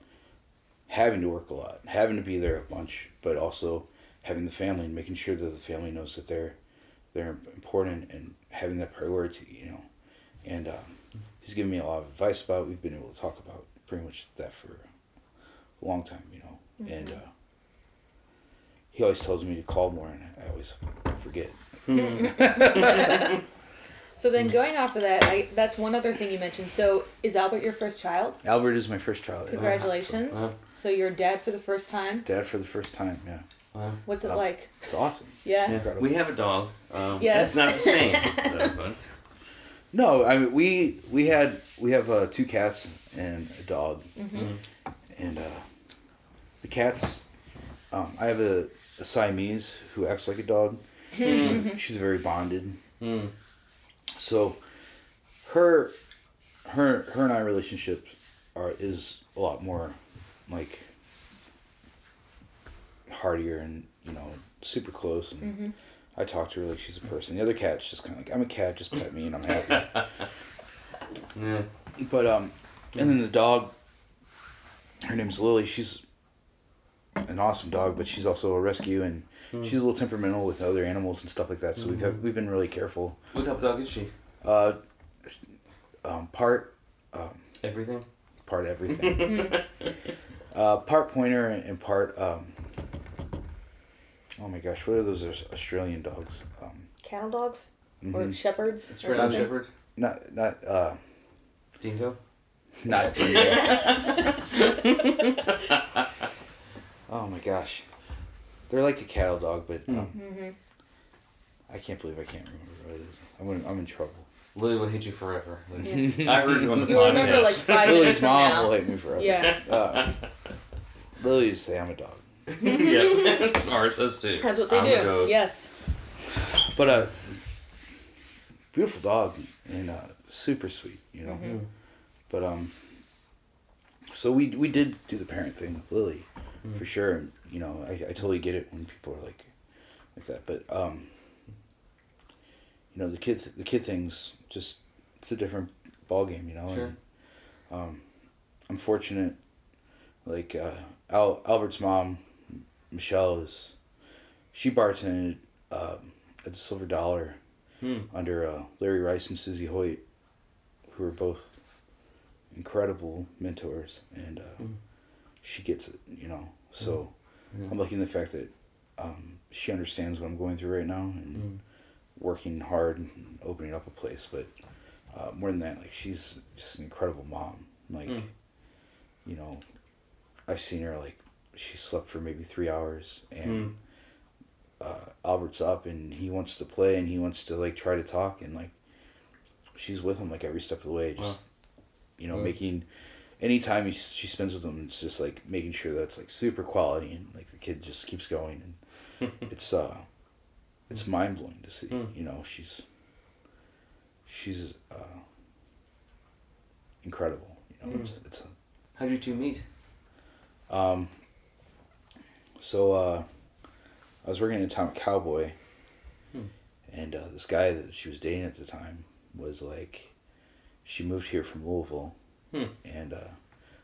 having to work a lot, having to be there a bunch, but also having the family and making sure that the family knows that they're they're important and having that priority, you know. And um, he's given me a lot of advice about. We've been able to talk about pretty much that for a long time, you know. And uh, he always tells me to call more, and I always forget. So then, going off of that, I, that's one other thing you mentioned. So, is Albert your first child? Albert is my first child. yeah. Congratulations. Wow. So you're dad for the first time. Dad for the first time. Yeah, Wow. What's it Um, like? it's awesome. Yeah. incredible. We have a dog. Um, Yes. It's not the same. though, but- No, I mean we we had we have uh, two cats and a dog, Mm. and uh, the cats. Um, I have a, a Siamese who acts like a dog. She's very bonded. Mm. So, her, her, her and I relationship are is a lot more, like, heartier and you know super close and. I talk to her like she's a person. The other cat's just kind of like I'm a cat, just pet me and I'm happy. Yeah. But um, and then the dog. Her name's Lily. She's an awesome dog, but she's also a rescue, and she's a little temperamental with other animals and stuff like that. So we've had, we've been really careful. What type of dog is she? Uh, um, part um, Everything. part everything. uh, part pointer and part um. Oh my gosh, what are those Aus- Australian dogs? Um, Cattle dogs or mhm. shepherds? It's or Shepherd. not not uh Dingo. not. Dingo. oh my gosh, they're like a cattle dog, but um, Mhm. I can't believe I can't remember what it is. I'm in, I'm in trouble. Lily will hate you forever. Yeah. I heard you on the You'll remember podcast. like five Lily's from mom now. will hate me forever. Yeah. Uh, Lily would say I'm a dog. Yeah. Ours does too. That's what they I'm do. goat. Yes. But uh, beautiful dog and uh, super sweet, you know. Mhm. But um, so we we did do the parent thing with Lily, Mm. for sure. And, you know, I, I totally get it when people are like, like that. But um, you know, the kid the kid things just it's a different ball game, you know. Sure. And, um, I'm fortunate. Like uh, Al, Albert's mom, Michelle is, she bartended um, at the Silver Dollar Hmm. under uh, Larry Rice and Susie Hoyt, who are both incredible mentors, and uh, Mm. she gets it, you know. So Yeah. I'm lucky in the fact that um, she understands what I'm going through right now and Mm. working hard and opening up a place. But uh, more than that, like she's just an incredible mom. Like, Mm. you know, I've seen her like she slept for maybe three hours and Mm. uh, Albert's up and he wants to play and he wants to like try to talk and like she's with him like every step of the way just Wow. you know Wow. making anytime he, she spends with him it's just like making sure that it's like super quality and like the kid just keeps going and it's uh it's mind-blowing to see Mm. you know she's she's uh incredible you know it's it's a How did you two meet? um, so uh, I was working at Atomic Cowboy, Hmm. and uh, this guy that she was dating at the time was like, she moved here from Louisville, Hmm. and uh,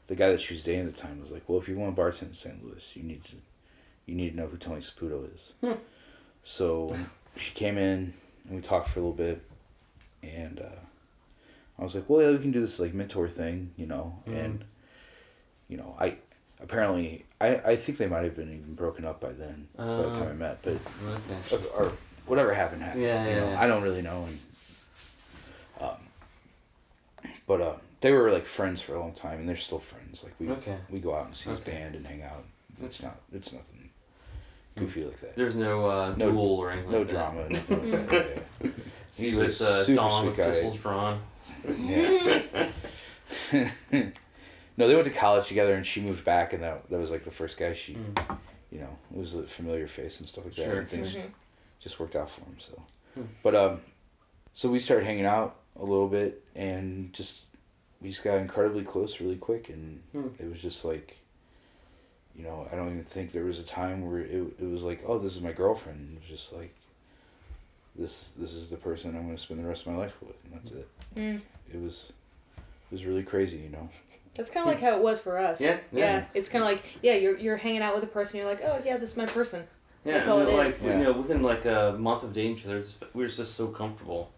the guy that she was dating at the time was like, "Well, if you want to bartend in St. Louis, you need to, you need to know who Tony Saputo is." Hmm. So she came in and we talked for a little bit, and uh, I was like, "Well, yeah, we can do this like mentor thing, you know." Mhm. And you know, I apparently I I think they might have been even broken up by then by the time I Uh. met, but Okay. or whatever happened happened. Yeah, you yeah, know, yeah. I don't really know. And, um, but uh, they were like friends for a long time, and they're still friends. Like we Okay. we go out and see his band and hang out. It's not it's nothing goofy like that. There's no uh, No- duel or anything No like drama. nothing like that, yeah. He's with uh, sweet with pistols drawn. Yeah. no, they went to college together, and she moved back, and that that was like the first guy she, Mm. you know, it was a familiar face and stuff like that. Sure. And things Mhm. just worked out for him. So, Hmm. but um, so we started hanging out a little bit, and just we just got incredibly close really quick, and Hmm. it was just like. You know, I don't even think there was a time where it, it was like, oh, this is my girlfriend. It was just like, this this is the person I'm going to spend the rest of my life with, and that's it. Mm. It was it was really crazy, you know. That's kind of like how it was for us. Yeah, yeah. It's kind of like yeah, you're you're hanging out with a person. You're like, oh yeah, this is my person. Yeah, That's all it like is. you know, within like a month of dating each other, we were just so comfortable,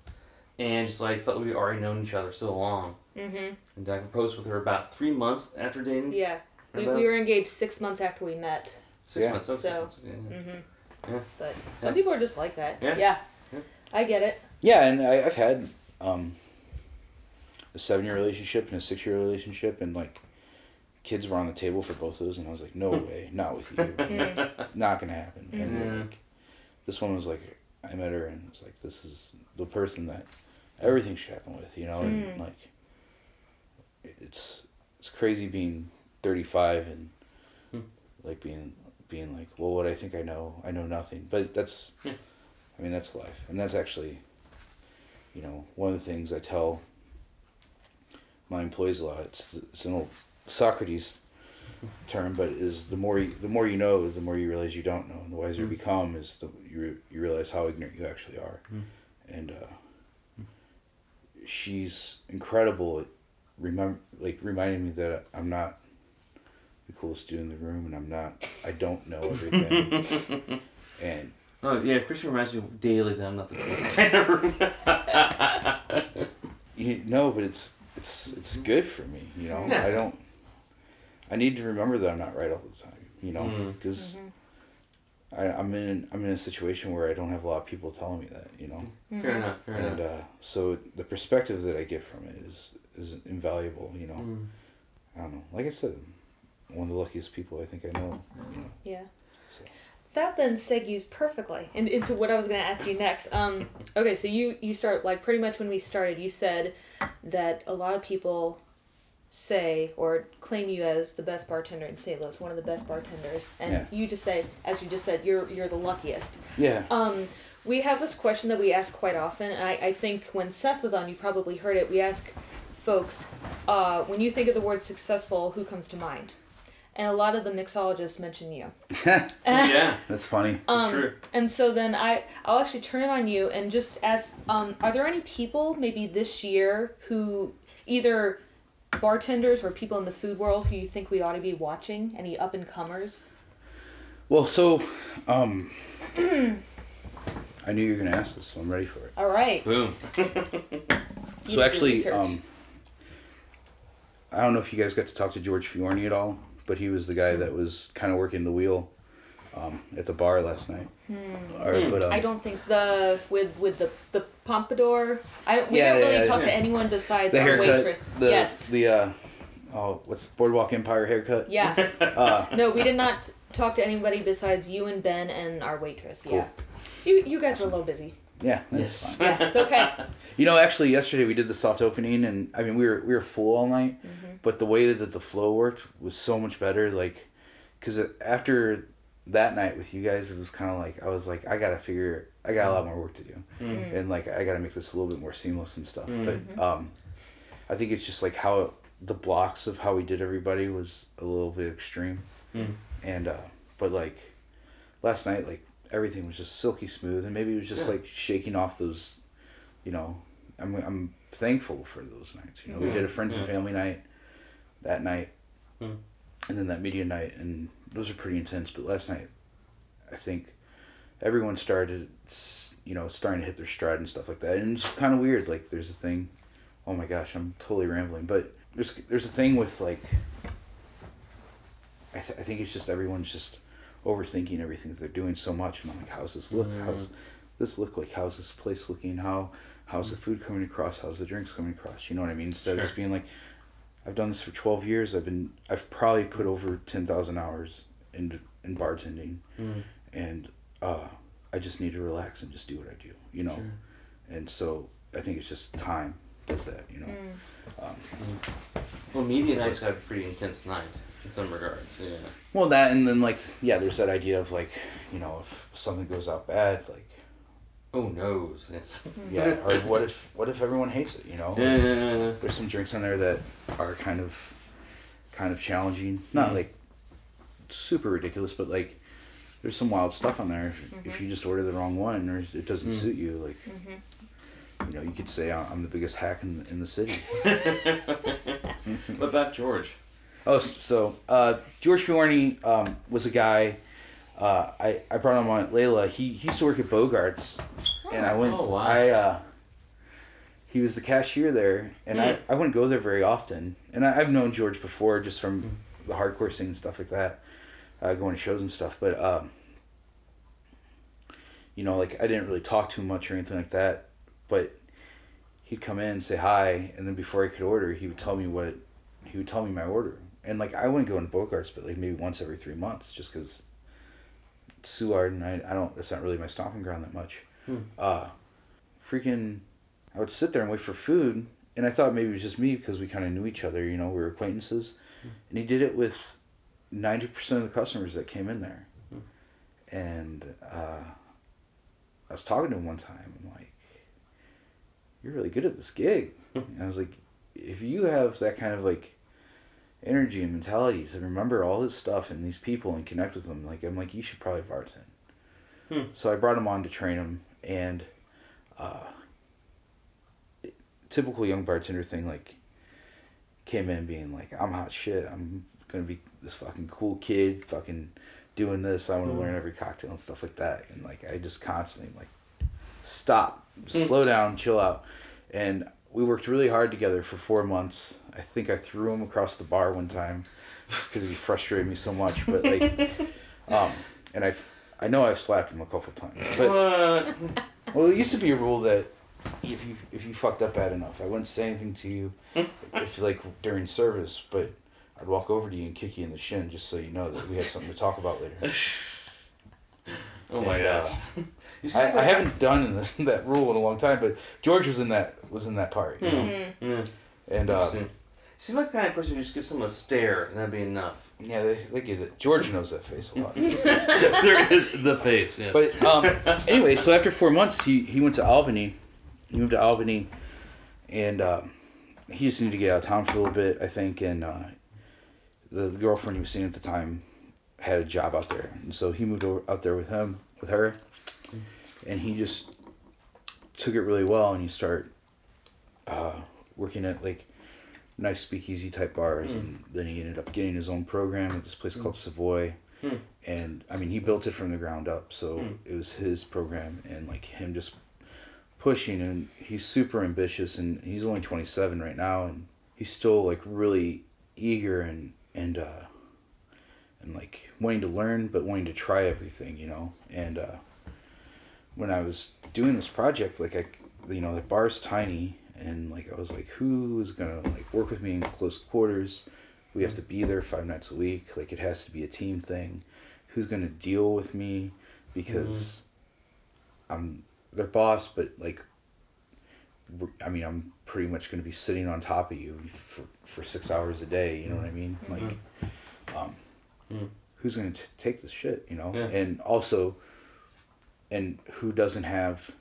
and just like felt like we already known each other so long. Mm-hmm. And I proposed with her about three months after dating. Yeah. We, we were engaged six months after we met. six Yeah. months. Oh, six So, months, okay, yeah. Mm-hmm. Yeah. But some Yeah. people are just like that. Yeah. Yeah. Yeah. I get it. Yeah, and I, I've had um, a seven year relationship and a six year relationship, and like kids were on the table for both of those, and I was like, no way, not with you, not gonna happen. Yeah. And like, this one was like, I met her, and it was like, this is the person that everything should happen with, you know, and Mm. like, it's it's crazy being thirty five and Hmm. like being being like, well, what I think I know, I know nothing, but that's, Yeah. I mean, that's life, and that's actually, you know, one of the things I tell my employees a lot. It's it's an old Socrates term, but is the more you, the more you know, the more you realize you don't know, and the wiser you Mm. become is the you you realize how ignorant you actually are, Mm. and uh, she's incredible at remember like reminding me that I'm not the coolest dude in the room, and I'm not I don't know everything, and Oh yeah, Christian reminds me daily that I'm not the coolest in the room. you know, but it's it's it's good for me, you know. Yeah. I don't. I need to remember that I'm not right all the time, you know, because Mhm. I I'm in I'm in a situation where I don't have a lot of people telling me that, you know, Fair Mhm. enough. Fair and enough. uh, so the perspective that I get from it is is invaluable, you know. Mm. I don't know. Like I said, one of the luckiest people I think I know, you know. Yeah. So. That then segues perfectly in, into what I was going to ask you next. Um, okay, so you you start like pretty much when we started. You said that a lot of people say or claim you as the best bartender in St. Louis, one of the best bartenders, and Yeah. you just say, as you just said, you're you're the luckiest. Yeah. Um, we have this question that we ask quite often. I, I think when Seth was on, you probably heard it. We ask folks, uh, when you think of the word successful, who comes to mind? And a lot of the mixologists mention you. yeah, That's funny. Um, true. And so then I, I'll actually turn it on you and just ask, um, are there any people maybe this year who either bartenders or people in the food world who you think we ought to be watching? Any up and comers? Well, so um, I knew you were gonna ask this, so I'm ready for it. All right. Boom. So actually, um, I don't know if you guys got to talk to George Fiorni at all, but he was the guy that was kind of working the wheel um, at the bar last night. Or, Hmm. but, um, I don't think the with with the the pompadour. I we Yeah, didn't really yeah, talk yeah. to anyone besides the our haircut, waitress. the yes. the uh, oh, what's Boardwalk Empire haircut? Yeah. Uh, No, we did not talk to anybody besides you and Ben and our waitress. Cool. Yeah. You you guys were a little busy. yeah, that's Yes. fine. Yeah, it's okay. You know, actually, yesterday we did the soft opening, and I mean, we were we were full all night, Mm-hmm. but the way that the flow worked was so much better. Like, because after that night with you guys, it was kind of like I was like, I gotta figure, I got a lot more work to do, Mm. and like I gotta make this a little bit more seamless and stuff. Mm. But um, I think it's just like how the blocks of how we did everybody was a little bit extreme, Mm. and uh, but like last night, like everything was just silky smooth, and maybe it was just Yeah. like shaking off those, you know, I'm I'm thankful for those nights. You know, we did a friends and family night that night, Hmm. and then that media night, and those are pretty intense. But last night, I think everyone started, you know, starting to hit their stride and stuff like that, and it's kind of weird. Like there's a thing. Oh my gosh, I'm totally rambling, but there's there's a thing with like. I, th- I think it's just everyone's just overthinking everything that they're doing so much, and I'm like, how's this look? How's this look like? How's this place looking? How how's the food coming across? How's the drinks coming across? You know what I mean? Instead of just being like, I've done this for twelve years. I've been I've probably put over ten thousand hours in in bartending, Mm. and uh, I just need to relax and just do what I do. You know, Sure. and so I think it's just time does that. You know. Mm. Um, Well, media nights got a pretty intense night in some regards. Yeah. well, that and then like yeah, there's that idea of like you know if something goes out bad, like Oh noes. Yes. yeah, or what if what if everyone hates it? You know. Yeah, yeah, yeah, yeah. there's some drinks on there that are kind of kind of challenging not Mhm. like super ridiculous but like there's some wild stuff on there if, if you just order the wrong one or it doesn't Mm. suit you like Mhm. you know you could say "I- i'm the biggest hack in, in the city What about George? oh so uh, george Fiorni, um, was a guy uh, I, I brought him on Layla. He, he used to work at Bogarts, and I went. Oh, wow. I uh, he was the cashier there, and I, Hmm. I wouldn't go there very often. And I, I've known George before, just from Hmm. the hardcore scene and stuff like that, uh, going to shows and stuff. But um, you know, like I didn't really talk to him much or anything like that. But he'd come in and say hi, and then before I could order, he would tell me what he would tell me my order. And like I wouldn't go into Bogarts, but like maybe once every three months, just because Soulard and I, I don't. That's not really my stomping ground that much. Hmm. Uh, freaking, I would sit there and wait for food, and I thought maybe it was just me because we kind of knew each other. You know, we were acquaintances, and he did it with ninety percent of the customers that came in there. Hmm. And uh, I was talking to him one time. I'm like, "You're really good at this gig." and I was like, "If you have that kind of like." Energy and mentality to remember all this stuff and these people and connect with them. Like I'm like, you should probably bartend. Hmm. So I brought him on to train him, and uh, typical young bartender thing, like came in being like, I'm hot shit. I'm gonna be this fucking cool kid, fucking doing this. I want to Hmm. learn every cocktail and stuff like that. And like I just constantly like, stop, slow down, chill out, and we worked really hard together for four months. I think I threw him across the bar one time because he frustrated me so much. But like, um, and I, I know I've slapped him a couple times. But What? well, it used to be a rule that if you if you fucked up bad enough, I wouldn't say anything to you if like during service, but I'd walk over to you and kick you in the shin just so you know that we had something to talk about later. Oh my And, uh, gosh. You seem I, like I haven't done this, that rule in a long time, but George was in that was in that part, you know? Hmm. Yeah. and uh, Interesting. Seem like the kind of person who just gives someone a stare and that'd be enough. yeah, they, they get it. George knows that face a lot. there is the face. Yes. But um, anyway, so after four months, he, he went to Albany. He moved to Albany, and um, he just needed to get out of town for a little bit, I think. And uh, the girlfriend he was seeing at the time had a job out there, and so he moved over, out there with him, with her, and he just took it really well. And he started uh, working at like nice speakeasy type bars, and then he ended up getting his own program at this place called Savoy Hmm. and I mean he built it from the ground up, so Hmm. it was his program and like him just pushing and he's super ambitious and he's only 27 right now and he's still like really eager and and uh and like wanting to learn but wanting to try everything, you know. And uh when I was doing this project like I you know the bar's tiny and like I was like who is going to like work with me in close quarters? We have to be there 5 nights a week. Like it has to be a team thing who's gonna deal with me because I'm their boss, but like, I mean, I'm pretty much gonna be sitting on top of you for, for six hours a day. You know what I mean? Like, um, Mm. who's gonna t- take this shit? You know, Yeah. and also, and who doesn't have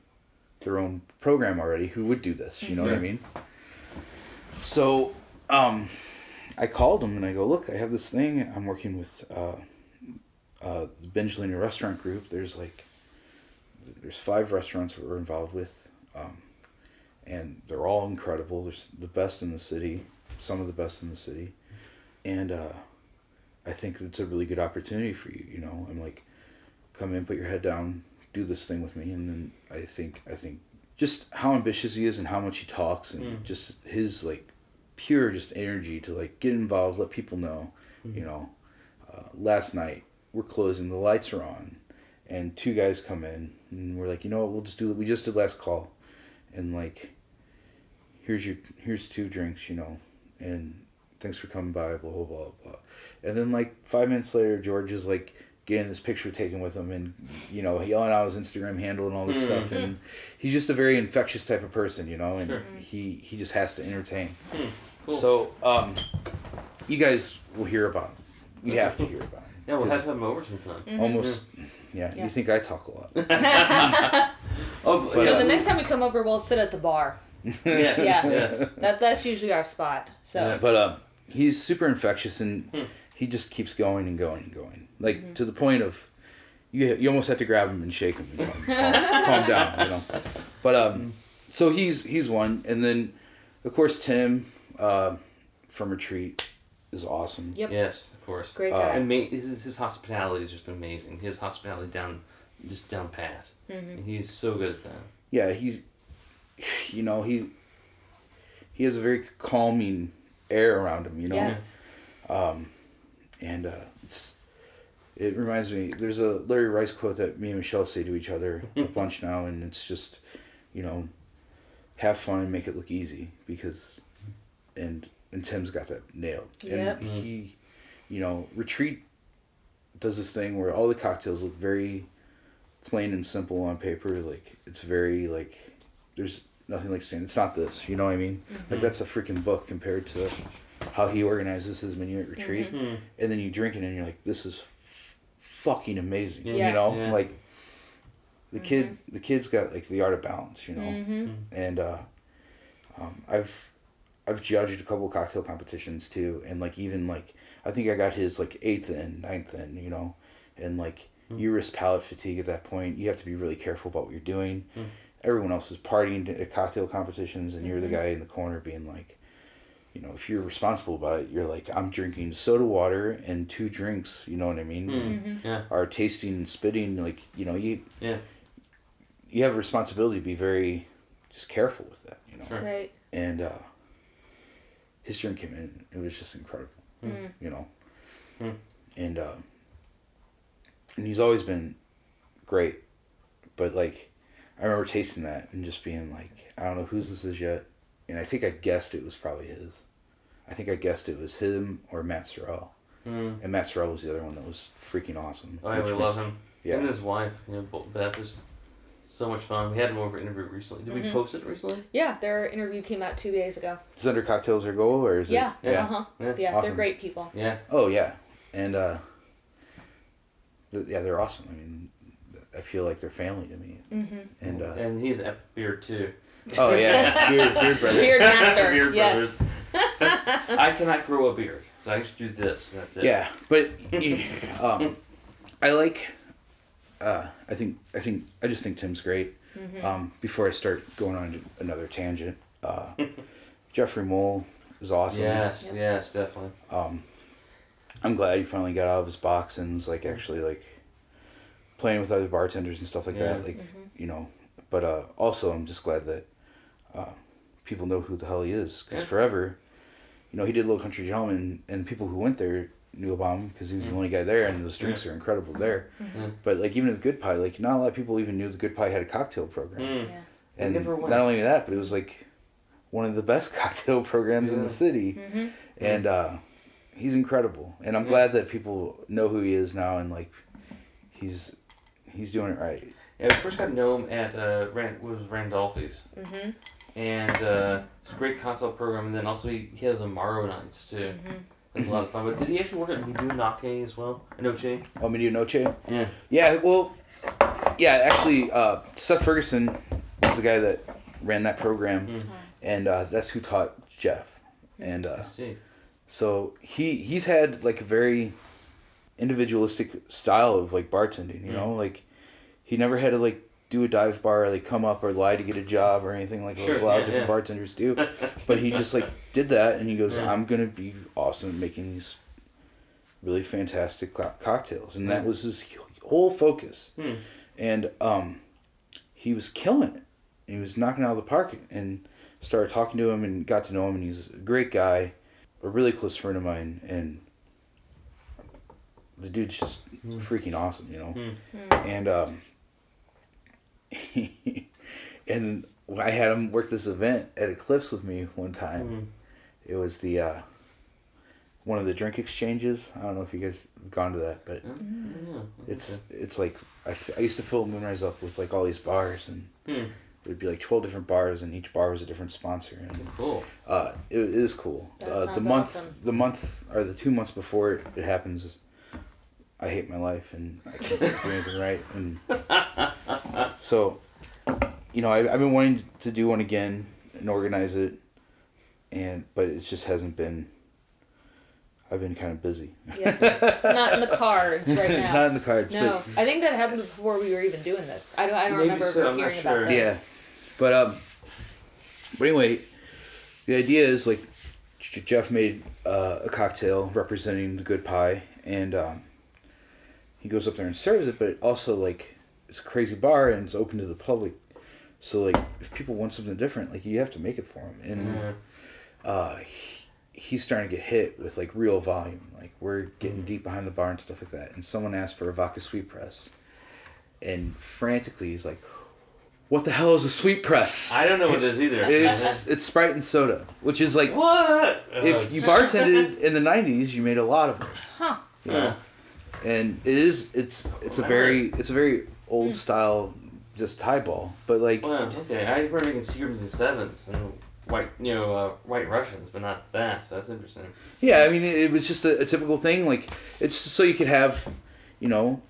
their own program already? Who would do this? You know what I mean? So, um, I called him and I go, look, I have this thing. I'm working with uh, uh, the Bengelina Restaurant Group. There's like, there's five restaurants we're involved with, um, and they're all incredible. There's the best in the city, some of the best in the city. and uh, I think it's a really good opportunity for you. You know, I'm like, come in, put your head down, do this thing with me, and then I think I think just how ambitious he is and how much he talks and Mm. just his like pure just energy to like get involved, let people know. Mm-hmm. You know, uh, last night we're closing, the lights are on, and two guys come in and we're like, you know what, we'll just do. We just did last call, and like, here's your here's two drinks, you know, and thanks for coming by, blah blah blah blah. And then like five minutes later, George is like getting this picture taken with him, and you know yelling out his Instagram handle and all this Mm. stuff, and he's just a very infectious type of person, you know, and Sure. he he just has to entertain. Cool. So um, you guys will hear about him. You Okay, have to hear about him. Yeah, we'll have to have him over sometime. almost. Yeah, Yeah. you think I talk a lot? Oh, But, yeah. And the next time we come over, we'll sit at the bar. yes, Yeah. yes. That that's usually our spot. So Yeah. But um, he's super infectious and Hmm. he just keeps going and going and going, like to the point of you you almost have to grab him and shake him and him, calm, calm down, you know. But um, so he's he's one, and then of course Tim uh, from Retreat is awesome. Yep. Yes, of course. great Uh, guy. And ma- his, his hospitality is just amazing. His hospitality down, just down pat. Mm-hmm. He's so good at that. Yeah, he's you know he he has a very calming air around him, you know. yes. Um, and uh, it's it reminds me. There's a Larry Rice quote that me and Michelle say to each other a bunch now, and it's just, you know, have fun and make it look easy because, and and Tim's got that nailed. Yep. And he, you know, retreat does this thing where all the cocktails look very plain and simple on paper. Like it's very like there's nothing like saying it's not this. You know what I mean? Like that's a freaking book compared to how he organizes his menu at retreat Mm. and then you drink it and you're like, this is f- fucking amazing. Yeah. You know, Yeah. like the kid, the kid's got like the art of balance. You know, Mm-hmm. and uh, um, I've I've judged a couple cocktail competitions too, and like even like I think I got his like eighth and ninth in. You know, and like you risk palate fatigue at that point. You have to be really careful about what you're doing. Everyone else is partying at cocktail competitions, and you're the guy in the corner being like, you know, if you're responsible about it, you're like, I'm drinking soda water and two drinks. You know what I mean? Mm. Yeah, Are tasting and spitting like you know you yeah. you have a responsibility to be very just careful with that. You know, Sure. Right. and uh, his drink came in. It was just incredible. Mm. You know, Mm. and uh, and he's always been great, but like I remember tasting that and just being like, I don't know whose this is yet, and I think I guessed it was probably his. I think I guessed it was him or Matt Sorrell. Mm. And Matt Sorrell was the other one that was freaking awesome. Oh, yeah, we love him. Yeah. Him and his wife, you know, both- Beth is so much fun. We had him over interview recently. Did we Mhm. post it recently? Yeah, their interview came out two days ago. Is under cocktails or go or is Yeah. it? Uh huh. Yeah. Yeah, Awesome. they're great people. Yeah. Oh yeah, and uh, th- yeah, they're awesome. I mean, I feel like they're family to me. Mm-hmm. And uh, And he's at beer too. oh yeah, beard, beard brother. Beard master. Beard yes. brothers. I cannot grow a beard, so I just do this. And that's it. Yeah, but um, I like. Uh, I think I think I just think Tim's great. Mm-hmm. Um, before I start going on to another tangent, uh, Jeffrey Mole is awesome. Yes. Yep. Yes. Definitely. Um, I'm glad he finally got out of his box and was like actually like playing with other bartenders and stuff like Yeah. that. Like you know, but uh, also I'm just glad that uh, people know who the hell he is because Yeah. forever, you know, he did Little Country Gentleman and people who went there knew about him because he was the only guy there and those drinks are incredible there. Yeah. But like even at the Good Pie, like not a lot of people even knew the Good Pie had a cocktail program. Mm. Yeah. And not only that, but it was like one of the best cocktail programs in the city. Mm-hmm. And uh, he's incredible. And I'm Yeah. glad that people know who he is now and like he's he's doing it right. Yeah, we first got to know him at uh, Rand, was it, Randolph's, Mm-hmm. And uh, it's a great console program. And then also he, he has Amaro nights too. Mm-hmm. That's a lot of fun. But did he actually work at Midu Nake as well? Noche. Oh, Media Noche? Yeah. Yeah, well, yeah, actually, uh, Seth Ferguson is the guy that ran that program, Mhm. and uh, that's who taught Jeff. And I uh, see. so he he's had like a very individualistic style of like bartending. You know, like he never had to like do a dive bar or they come up or lie to get a job or anything like Sure, a lot yeah, of different yeah. bartenders do. but he just like did that and he goes, Yeah. I'm gonna be awesome making these really fantastic co- cocktails, and that Mm. was his whole focus. Hmm. And um, he was killing it. He was knocking out of the park, and started talking to him and got to know him, and he's a great guy, a really close friend of mine, and the dude's just freaking awesome, you know. Hmm. And um, and I had him work this event at Eclipse with me one time. Hmm. It was the uh, one of the drink exchanges. I don't know if you guys have gone to that, but Yeah. it's okay. it's like I, f- I used to fill Moonrise up with like all these bars, and Hmm. it would be like twelve different bars, and each bar was a different sponsor, and Cool. uh, it, it is cool. That Uh, the month awesome. the month or the two months before it, it happens, I hate my life and I can't do anything right, and so you know I, I've been wanting to do one again and organize it, and but it just hasn't been. I've been kind of busy. Yeah. it's not in the cards right now. Not in the cards, no, I think that happened before we were even doing this. I don't. I don't remember so, I'm not hearing sure. about Yeah. but um, but anyway, the idea is like Jeff made uh, a cocktail representing the good pie, and um, he goes up there and serves it. But also like it's a crazy bar and it's open to the public, so like if people want something different, like you have to make it for them. And Yeah. uh, he, he's starting to get hit with like real volume. Like we're getting deep behind the bar and stuff like that. And someone asked for a vodka sweet press, and frantically he's like, "What the hell is a sweet press?" I don't know what it is either. It's it's Sprite and soda, which is like what? if you bartended in the '90s, you made a lot of them. Huh. You know? And it is it's it's a very it's a very old style just highball, but like Well, okay. I remember making Seagrams and Sevens and white, you know, uh, white Russians, but not that. So that's interesting. yeah, I mean it, it was just a, a typical thing. Like it's just so you could have, you know,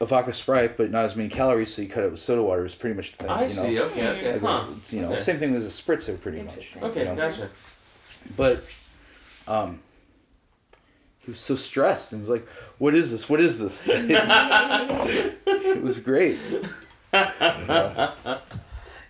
a vodka Sprite, but not as many calories, so you cut it with soda water. Is pretty much the thing. I you know? see. Okay, okay, Like, huh? it's, you know, Okay. same thing as a spritzer, pretty much. Okay, you know? gotcha. But um he was so stressed and was like, What is this? What is this? it was great. Yeah,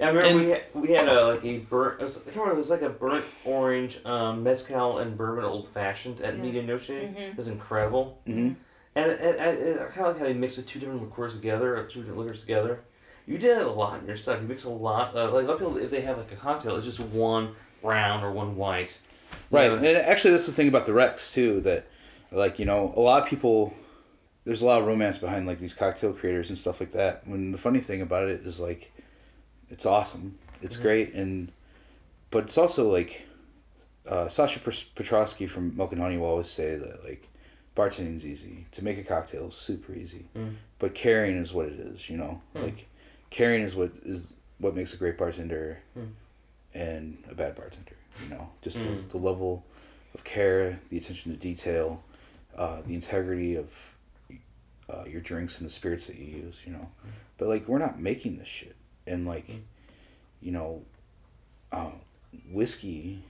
I remember And- we had, we had a like a burnt. It was, I can't remember. It was like a burnt orange um, mezcal and bourbon old fashioned at Yeah. Media Noche. Mhm. It was incredible. Mhm. And, and, and I kind of like how you mix the two different liqueurs together, or two different liquors together. You did it a lot in your stuff. You mix a lot. Of, like a lot of people, if they have like a cocktail, it's just one brown or one white. You Right. know? And actually that's the thing about the Rex too, that like, you know, a lot of people there's a lot of romance behind like these cocktail creators and stuff like that. When the funny thing about it is like it's awesome. It's Mhm. great and but it's also like uh, Sasha Petraske from Milk and Honey will always say that like bartending's easy. To make a cocktail is super easy. Mm. But caring is what it is, you know? Hmm. Like caring is what is what makes a great bartender Hmm. and a bad bartender, you know? Just the, the level of care, the attention to detail, uh, the integrity of uh, your drinks and the spirits that you use, you know? But like we're not making this shit. And like Hmm. you know, uh, whiskey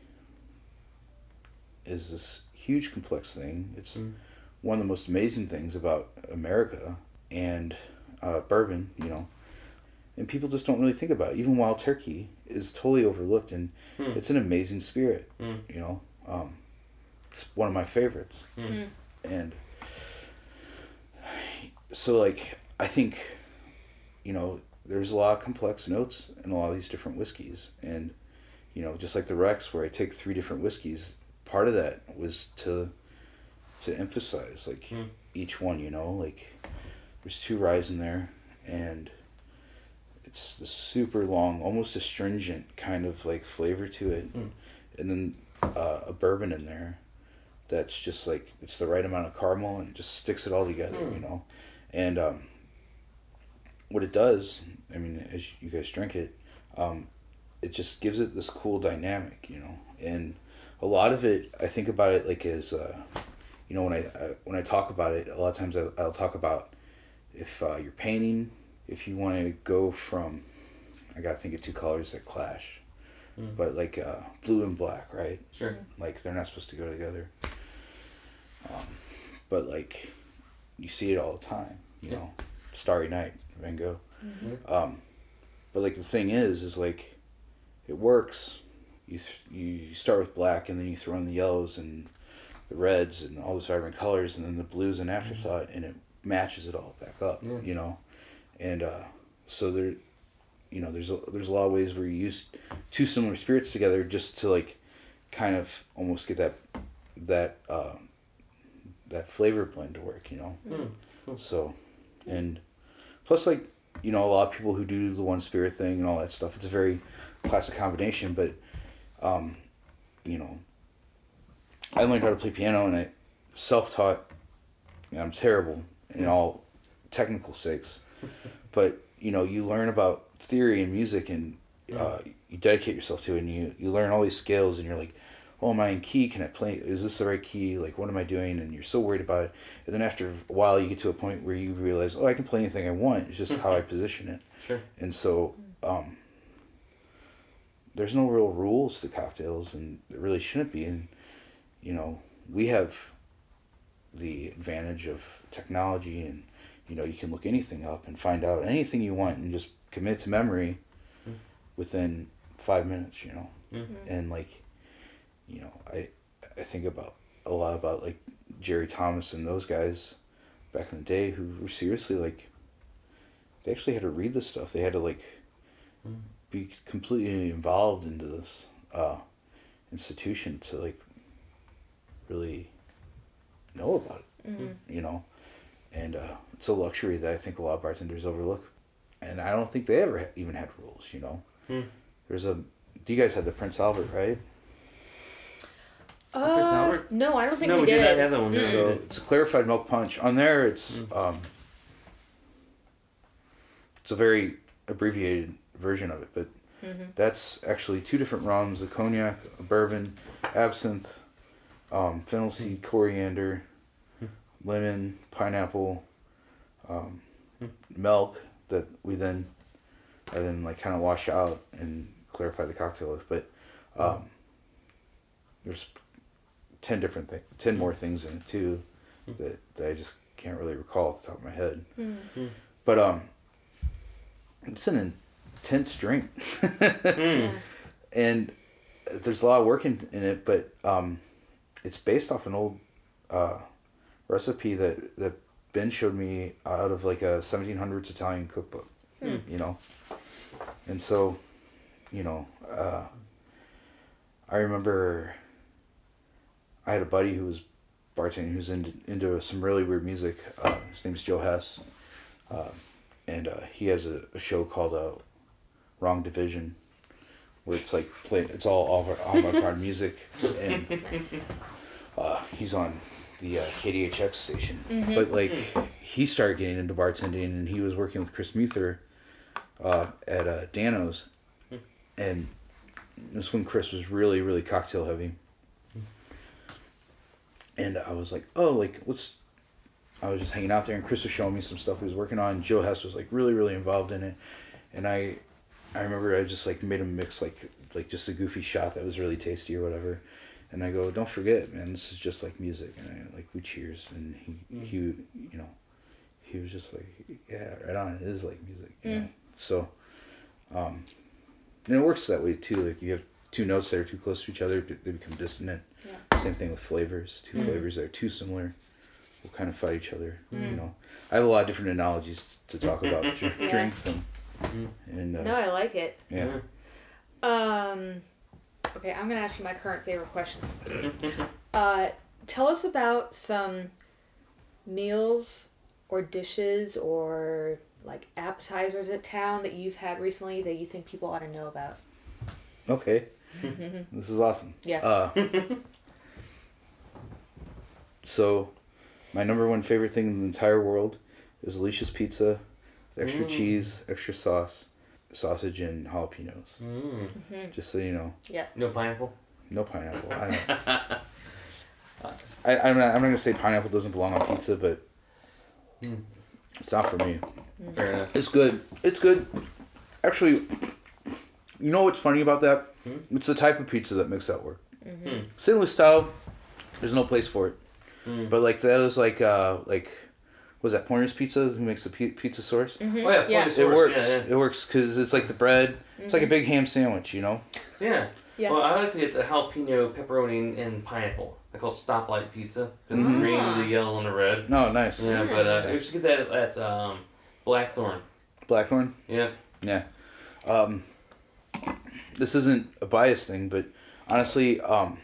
is this huge complex thing. It's Mm. one of the most amazing things about America and uh, bourbon, you know. And people just don't really think about it. Even Wild Turkey is totally overlooked, and Hmm. it's an amazing spirit, Mm. you know. Um, it's one of my favorites. Mm. And so, like, I think, you know, there's a lot of complex notes in a lot of these different whiskeys. And, you know, just like the Rex, where I take three different whiskeys, part of that was to to emphasize, like, Mm. each one, you know, like, there's two ryes in there, and it's the super long, almost astringent kind of, like, flavor to it. Mm. And then uh, a bourbon in there that's just like it's the right amount of caramel and it just sticks it all together, Mm. you know. And um, what it does, I mean, as you guys drink it, um, it just gives it this cool dynamic, you know. And a lot of it, I think about it like as, uh, you know, when I uh, when I talk about it, a lot of times I, I'll talk about if uh, you're painting, if you want to go from, I gotta think of two colors that clash, Mm. but like uh, blue and black, right? Sure. like they're not supposed to go together um, but like you see it all the time you Yeah. know starry night van gogh Um, but like the thing is, is like, it works. You th- you start with black and then you throw in the yellows and the reds and all those vibrant colors and then the blues and afterthought and it matches it all back up. Yeah. You know, and uh, so there, you know, there's a, there's a lot of ways where you use two similar spirits together just to like, kind of almost get that that uh, that flavor blend to work. You know. Hmm. So, and plus, like, you know, a lot of people who do the one spirit thing and all that stuff, it's a very classic combination, but, um, you know, I learned how to play piano and I self taught, I'm terrible in all technical sakes, but, you know, you learn about theory and music and uh, you dedicate yourself to it and you, you learn all these scales and you're like, oh, am I in key? Can I play? Is this the right key? Like, what am I doing? And you're so worried about it. And then after a while, you get to a point where you realize, oh, I can play anything I want. It's just how I position it. Sure. And so, um, there's no real rules to cocktails, and there really shouldn't be. And you know, we have the advantage of technology, and you know, you can look anything up and find out anything you want, and just commit to memory Mm. within five minutes. You know, Mm. and like, you know, I I think about a lot about like Jerry Thomas and those guys back in the day who were seriously like they actually had to read this stuff. They had to like Mm. be completely involved into this uh, institution to like really know about it, Mhm. you know. And uh, it's a luxury that I think a lot of bartenders overlook, and I don't think they ever ha- even had rules, you know. Hmm. There's a. Do you guys have the Prince Albert, right? Uh, no, I don't think no, we we did. did not have that one. No, So it's a clarified milk punch. On there, it's Mm. um, it's a very abbreviated version of it, but Mhm. that's actually two different rums: a cognac, a bourbon, absinthe, um, fennel seed, coriander, Mm. lemon, pineapple, um, Mm. milk that we then I then like kind of wash out and clarify the cocktail with. But um, there's ten different things, ten more things in it too Mm. that, that I just can't really recall off the top of my head. Mm. But um, it's an intense drink, Mm. and there's a lot of work in, in it. But um, it's based off an old uh, recipe that that Ben showed me out of like a 1700s Italian cookbook. Hmm. You know, and so, you know, uh, I remember I had a buddy who was bartending who's into, into some really weird music. Uh, his name's Joe Hess. Uh, and uh, he has a, a show called uh, Wrong Division, where it's like play, it's all avant-garde music, and uh, he's on the uh, KDHX station. Mhm. But like he started getting into bartending, and he was working with Chris Muther uh, at uh, Dano's, and this when Chris was really really cocktail heavy. And I was like, oh, like let's. I was just hanging out there, and Chris was showing me some stuff he was working on. Joe Hess was like really really involved in it, and I, I remember I just like made him mix like like just a goofy shot that was really tasty or whatever. And I go, don't forget, man, this is just like music. And I like, we cheers. And he, Mm. he, you know, he was just like, yeah, right on. It is like music, you Mm. know. So, um, and it works that way too. Like you have two notes that are too close to each other, they become dissonant. Yeah. Same thing with flavors. Two Mm. flavors that are too similar will kind of fight each other. You Mm. know, I have a lot of different analogies to talk about dr- Yeah. drinks and Mm. and uh, No, I like it. yeah. Um, okay, I'm gonna ask you my current favorite question. Uh, tell us about some meals or dishes or like appetizers at town that you've had recently that you think people ought to know about. Okay. This is awesome. yeah. Uh, so, my number one favorite thing in the entire world is Alicia's Pizza with extra Mm. cheese, extra sauce, sausage, and jalapenos. Mm. Mhm. Just so you know, Yeah. No pineapple. no pineapple. I don't. I, I'm not. I'm not gonna say pineapple doesn't belong on pizza, but Mm. it's not for me. Fair enough. It's good. It's good. Actually, you know what's funny about that? Hmm? It's the type of pizza that makes that work. Mm. St. Louis style, there's no place for it. Mm. But like those like uh like was that Pointer's Pizza who makes the pi- pizza sauce. Oh yeah, Mm-hmm. Yeah. yeah. It works. Yeah, It works because it's like the bread. It's Mm-hmm. like a big ham sandwich, you know. yeah. yeah. Yeah. Well, I like to get the jalapeno, pepperoni, and pineapple. I call it stoplight pizza because Mhm. the green, the yellow, and the red. No, nice. Yeah, but uh, I used to get that at um, Blackthorn. Blackthorn. Yeah. Yeah. Um, this isn't a bias thing, but honestly, um,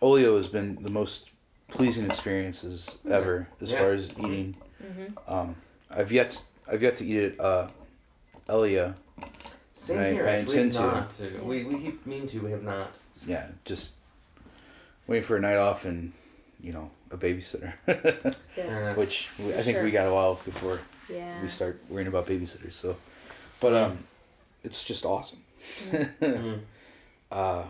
Olio has been the most pleasing experiences ever as Yeah. far as eating. Um, I've yet I've yet to eat it. Uh, Elaia, Same I- here. I actually. We intend to. have not to. We, we keep mean to. We have not. yeah, just waiting for a night off and you know a babysitter, Yes. which we, I For think we got a while before Yeah. we start worrying about babysitters. So, but um, it's just awesome. Mm. uh,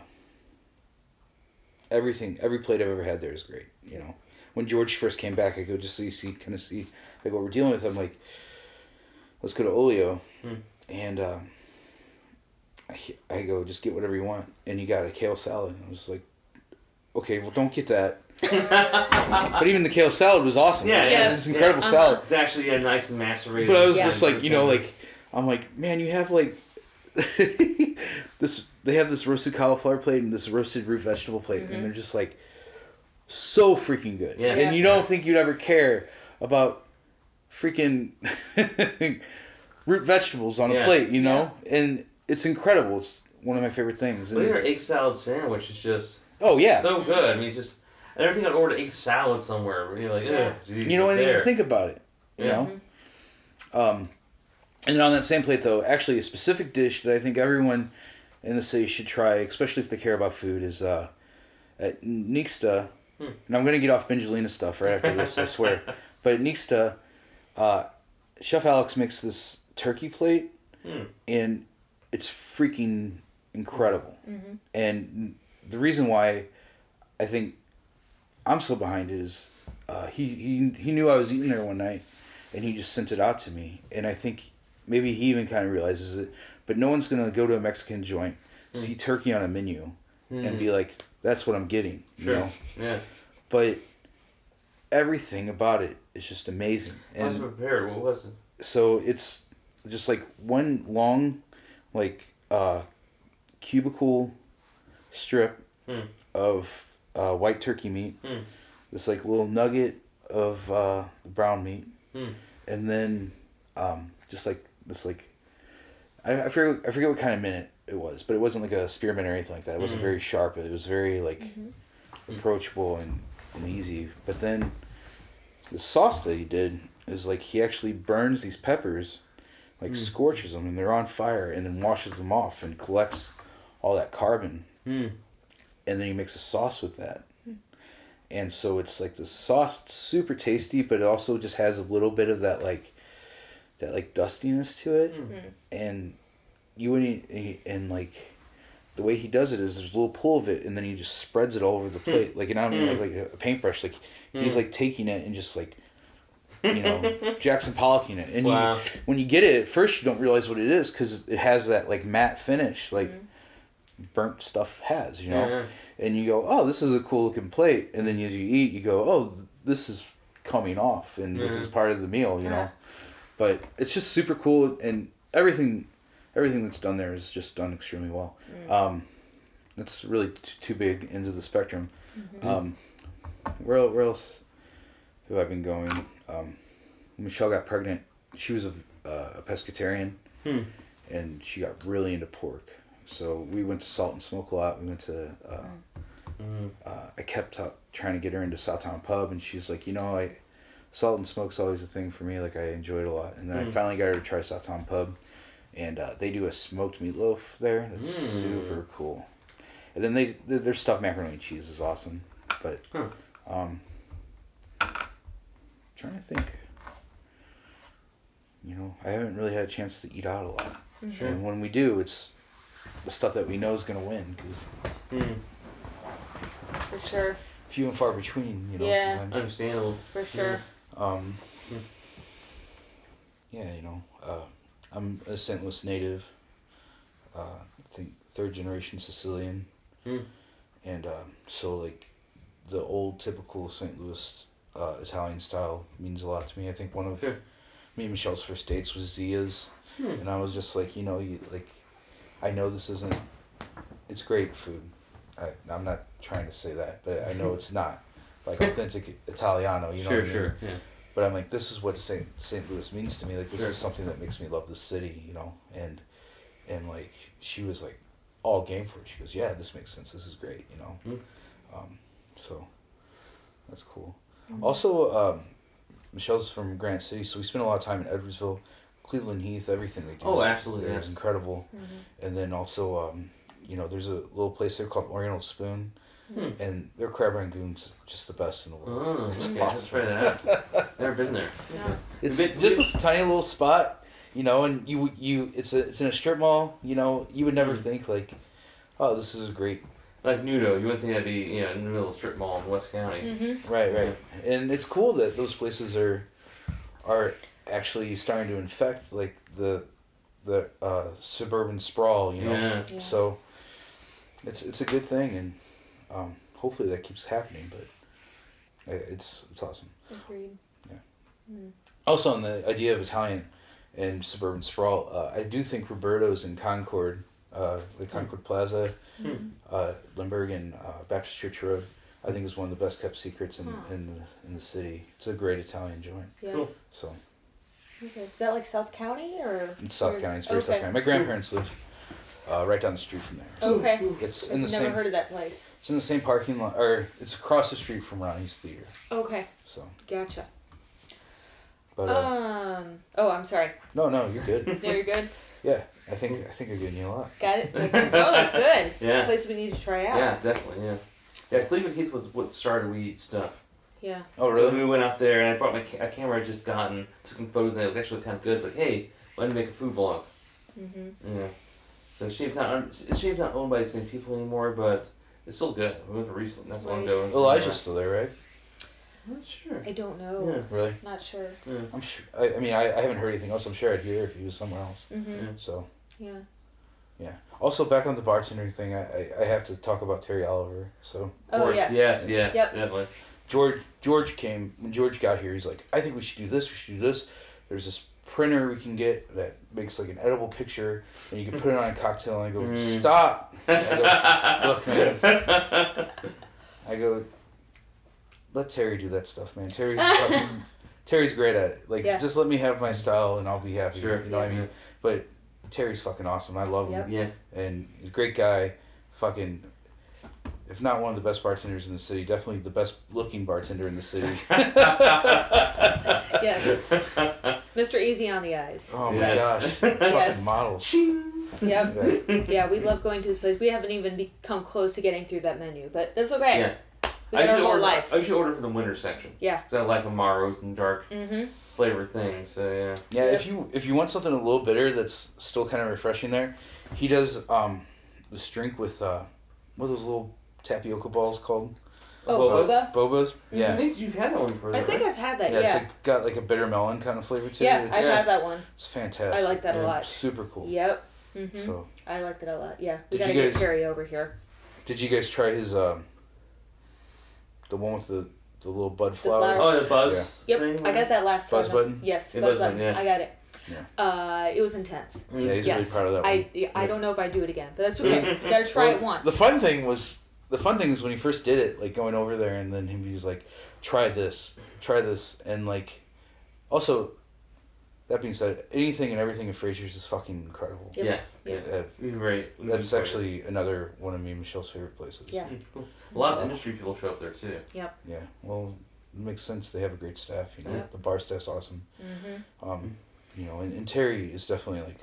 everything, every plate I've ever had there is great. You know, when George first came back, I go just see, see, kind of see like what we're dealing with. I'm like, let's go to Olio, Hmm. and um, I, I go just get whatever you want, and you got a kale salad. I was like, okay, well don't get that. but even the kale salad was awesome. Yeah, it's, yes, it's incredible yeah. salad. It's actually yeah, nice and macerated. But I was Yeah. just like, you know, like I'm like, man, you have like this. They have this roasted cauliflower plate and this roasted root vegetable plate, and they're just like so freaking good. Yeah. And you don't think you'd ever care about freaking root vegetables on a plate, you know? And it's incredible. It's one of my favorite things. But And- your egg salad sandwich is just oh yeah. so good. I mean, it's just I never think I'd order egg salad somewhere. Where you're like, Yeah. ugh, you know, but and even there. think about it. You Yeah. know. Um, and on that same plate, though, actually a specific dish that I think everyone in the city should try, especially if they care about food, is uh, at Nixta. Hmm. And I'm gonna get off Bengelina stuff right after this, I swear. But at Nixta, uh, Chef Alex makes this turkey plate, Hmm. and it's freaking incredible. And the reason why I think I'm so behind it is uh, he, he he knew I was eating there one night, and he just sent it out to me. And I think maybe he even kind of realizes it. But no one's gonna go to a Mexican joint, see turkey on a menu, and be like, "That's what I'm getting." You Sure. know. Yeah. But everything about it is just amazing. I was prepared. What was it? so it's just like one long like uh cubicle strip Hmm. of uh, white turkey meat Hmm. this like little nugget of uh, brown meat Hmm. and then um, just like this like I, I forget I forget what kind of minute it was but it wasn't like a spearmint or anything like that. It wasn't Mhm. very sharp. It was very like approachable and, and easy. But then the sauce that he did is like he actually burns these peppers like scorches them and they're on fire and then washes them off and collects all that carbon. Hmm. and then he makes a sauce with that. And so it's like the sauce super tasty but it also just has a little bit of that like that like dustiness to it. Mm-hmm. And you wouldn't e, and like the way he does it is there's a little pool of it and then he just spreads it all over the hmm. plate. Like and i don't mean hmm. like, like a paintbrush. Like he's hmm. like taking it and just like you know jackson pollocking it. And Wow. you, when you get it at first you don't realize what it is because it has that like matte finish like burnt stuff has you know? Yeah, yeah. and you go oh this is a cool looking plate. And then as you eat you go oh this is coming off and this is part of the meal you know but it's just super cool and everything everything that's done there is just done extremely well. Um that's really t- two big ends of the spectrum. Um where, el- where else have i been going? Um michelle got pregnant. She was a, uh, a pescatarian. Hmm. and she got really into pork. So we went to salt and smoke a lot. We went to uh, Mm. uh, I kept up trying to get her into Southtown Pub, and she's like, you know, I salt and smoke's always a thing for me. Like I enjoy it a lot, and then I Mm. finally got her to try Southtown Pub, and uh, they do a smoked meatloaf there. That's Mm. super cool. And then they th- their stuffed macaroni and cheese is awesome, but Huh. um, trying to think. You know, I haven't really had a chance to eat out a lot, Sure. and when we do, it's the stuff that we know is gonna win because Hmm. For sure. few and far between. You know, Yeah. sometimes. Understandable. For sure. Um, Hmm. yeah, you know, uh, I'm a St. Louis native. Uh, I think third generation Sicilian, Hmm. and um, so like the old typical St. Louis uh, Italian style means a lot to me. I think one of Sure. me and Michelle's first dates was Zia's, Hmm. and I was just like, you know, you like, I know this isn't, it's great food. I I'm not trying to say that, but I know it's not like authentic Italiano. You know sure, what I mean? sure. Yeah. But I'm like, this is what St. St. Louis means to me. Like, this Sure. is something that makes me love the city, you know. And and like, she was like, all game for it. She goes, yeah, this makes sense. This is great, you know. Mm. Um, so that's cool. Mm-hmm. Also, um, Michelle's from Granite City, so we spent a lot of time in Edwardsville, Cleveland Heath. Everything they do. Oh, is- absolutely, is yes. incredible. Mhm. And then also, um, you know, there's a little place there called Oriental Spoon, Hmm. and their crab rangoons just the best in the world. Oh, It's okay. Let's try awesome. that. Never been there. Yeah. It's Bit- just this tiny little spot, you know, and you you it's a it's in a strip mall, you know. You would never Mm. think like, oh, this is a great, Like Nudo, you wouldn't think that'd be you know in the middle of the strip mall in West County. Mhm. right, right, and it's cool that those places are, are actually starting to infect like the, the uh, suburban sprawl, you know. Yeah. Yeah. So, it's it's a good thing, and um, hopefully that keeps happening. But it's it's awesome. Agreed. Yeah. Mm. Also, on the idea of Italian and suburban sprawl, uh, I do think Roberto's in Concord, uh, like Concord Plaza, Hmm. uh, Lindbergh, and uh, Baptist Church Road. I think is one of the best kept secrets in Huh. in, the, in the city. It's a great Italian joint. Yeah. Cool. So Okay. Is that like South County or? it's South or- County. It's very South okay. County. My grandparents live uh, right down the street from there. So Okay. it's I've in the never same. heard of that place. It's in the same parking lot, or it's across the street from Ronnie's Theater. Okay. So, Gotcha. but uh, Um. Oh, I'm sorry. no, no, you're good. No, you're good. Yeah, I think I think I'm getting you a lot. Got it. That's, oh, that's good. Yeah. Place we need to try out. Yeah, definitely. Yeah. Yeah, Cleveland Heath was what started We Eat Stuff. Yeah. Oh, really? We went out there and I brought my ca- a camera I just gotten, took some photos and it actually looked kind of good. It's like, hey, let me make a food vlog. blog. Mhm. Yeah. So Shape's not Shape's not owned by the same people anymore, but it's still good. We went to recently. That's long Right. ago. Elijah's still there, right? I'm not sure. I don't know. Yeah. Really? Not sure. Yeah. I'm sure. I, I mean, I, I haven't heard anything else. I'm sure I'd hear if he was somewhere else. Mhm. Yeah. So Yeah. yeah. Also, back on the bartender thing, I, I, I have to talk about Terry Oliver. So Of Oh course. yes. Yes. Yes. Yep. Definitely. George George came when George got here. He's like, I think we should do this. We should do this. There's this printer we can get that makes like an edible picture, and you can put it on a cocktail. And I go, Mm. stop. I go, Look, man. I go, let Terry do that stuff, man. Terry's fucking, Terry's great at it. Like, Yeah. just let me have my style, and I'll be happy. Sure. You know what I mean? But Terry's fucking awesome. I love him, Yeah. and he's a great guy. Fucking, if not one of the best bartenders in the city, definitely the best looking bartender in the city. Yes. Mr. Easy on the eyes. Oh my Yes. gosh, fucking Yes. model. Yep. Yeah. Yeah, we love going to his place. We haven't even become close to getting through that menu, but that's okay. Yeah. We I got our whole order. life. I usually order from the winter section. Yeah. Cause I like amaros and dark Mm-hmm. flavor things. So yeah. Yeah, if you if you want something a little bitter that's still kind of refreshing, there, he does um this drink with uh, what are those little tapioca balls called? Oh, Bobas? boba. Bobas. I Yeah. think you've had that one before. I think right? I've had that. Yeah, Yeah. it's like got like a bitter melon kind of flavor to yeah, it. It's, I've had that one. it's fantastic. I like that a Yeah. lot. Super cool. Yep. Mm-hmm. So, I liked it a lot. Yeah. We Did gotta you get guys- Terry over here. did you guys try his um, the one with the the little bud flower- flower? Oh, the buzz. Yep. Thing? I got that last Buzz seven. button? Yes. Yeah, buzz buzz button. button, yeah. I got it. Yeah. Uh, it was intense. Yeah, he's yes. really proud of that one. I yeah, I Yeah. don't know if I do it again, but that's okay. gotta try Well, it once. The fun thing was the fun thing is when he first did it, like going over there and then he was like, "Try this, try this," and like, also, that being said, anything and everything in Frazer's is fucking incredible. Yep. Yeah. Yeah. Yep. Uh, We've been very. we've that's been actually another one of me and Michelle's favorite places. Yeah. Cool. A lot of industry people show up there too. Yep. Yeah. Well, it makes sense. They have a great staff. You know, Yep. the bar staff's awesome. mm-hmm. Um, you know, and, and Terry is definitely like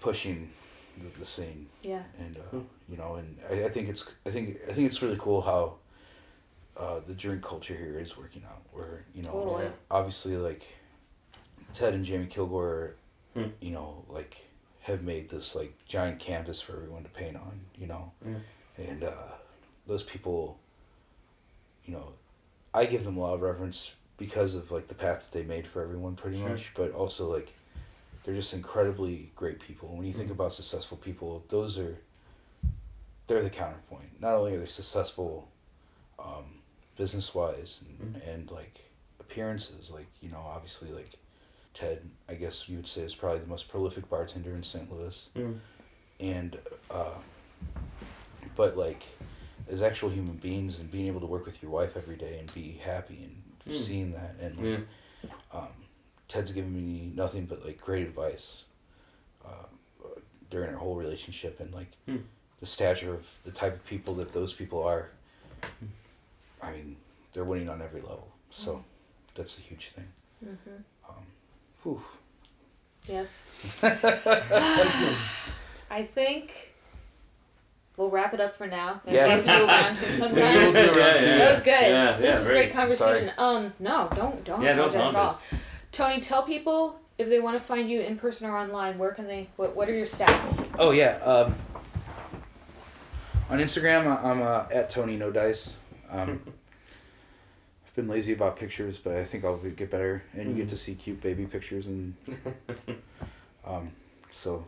pushing the, the scene. Yeah. and uh, you know, and I, I think it's I think I think it's really cool how uh, the drink culture here is working out. Where you know, Totally. obviously like Ted and Jamie Kilgore, Hmm. you know, like have made this like giant canvas for everyone to paint on. You know, Yeah. and uh, those people, you know, I give them a lot of reverence because of like the path that they made for everyone, pretty Sure. much. But also like, they're just incredibly great people. When you think Mhm. about successful people, those are they're the counterpoint. Not only are they successful, um, business wise, and, Mhm. and like, appearances. Like you know, obviously, like Ted, I guess you would say is probably the most prolific bartender in St. Louis, Mm. and uh, but like as actual human beings and being able to work with your wife every day and be happy and Mm. seeing that and like, um, Ted's given me nothing but like great advice uh, during our whole relationship and like Hmm. the stature of the type of people that those people are. I mean, they're winning on every level, so that's a huge thing. Mm-hmm. Um, whew. Yes. I think we'll wrap it up for now. Maybe Yeah. we can go around to sometime. do around Yeah, yeah. That was good. Yeah, this yeah, was very- great conversation. Um, no, don't don't Yeah, don't apologize at all. Apologize. Tony, tell people if they want to find you in person or online. Where can they? What What are your stats? Oh yeah. Um, on Instagram, I- I'm uh, at Tony No Dice. Um, I've been lazy about pictures, but I think I'll get better, and you get to see cute baby pictures, and um, so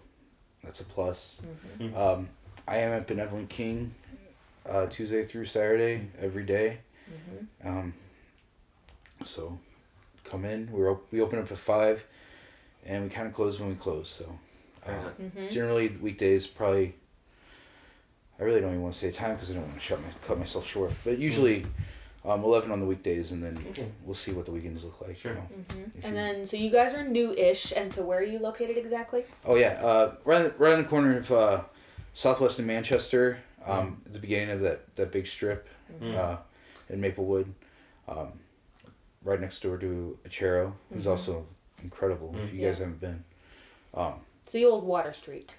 that's a plus. Mm-hmm. Um, I am at Benevolent King, uh, Tuesday through Saturday every day. Mm-hmm. Um, so come in. We're op- we open up at five, and we kind of close when we close. So. Uh. Mm-hmm. generally weekdays probably i really don't even want to say time because i don't want to shut my cut myself short but usually um, 11 on the weekdays and then Okay. we'll see what the weekends look like Sure. you know? Mm-hmm. And you- then, so you guys are new-ish, and so where are you located exactly? oh yeah uh, right, right on the corner of uh, southwest in manchester um, at the beginning of that, that big strip Mm. uh, in maplewood um, right next door to Acero who's Mhm. also incredible if Mm. you Yeah. guys haven't been um, So the old Water Street.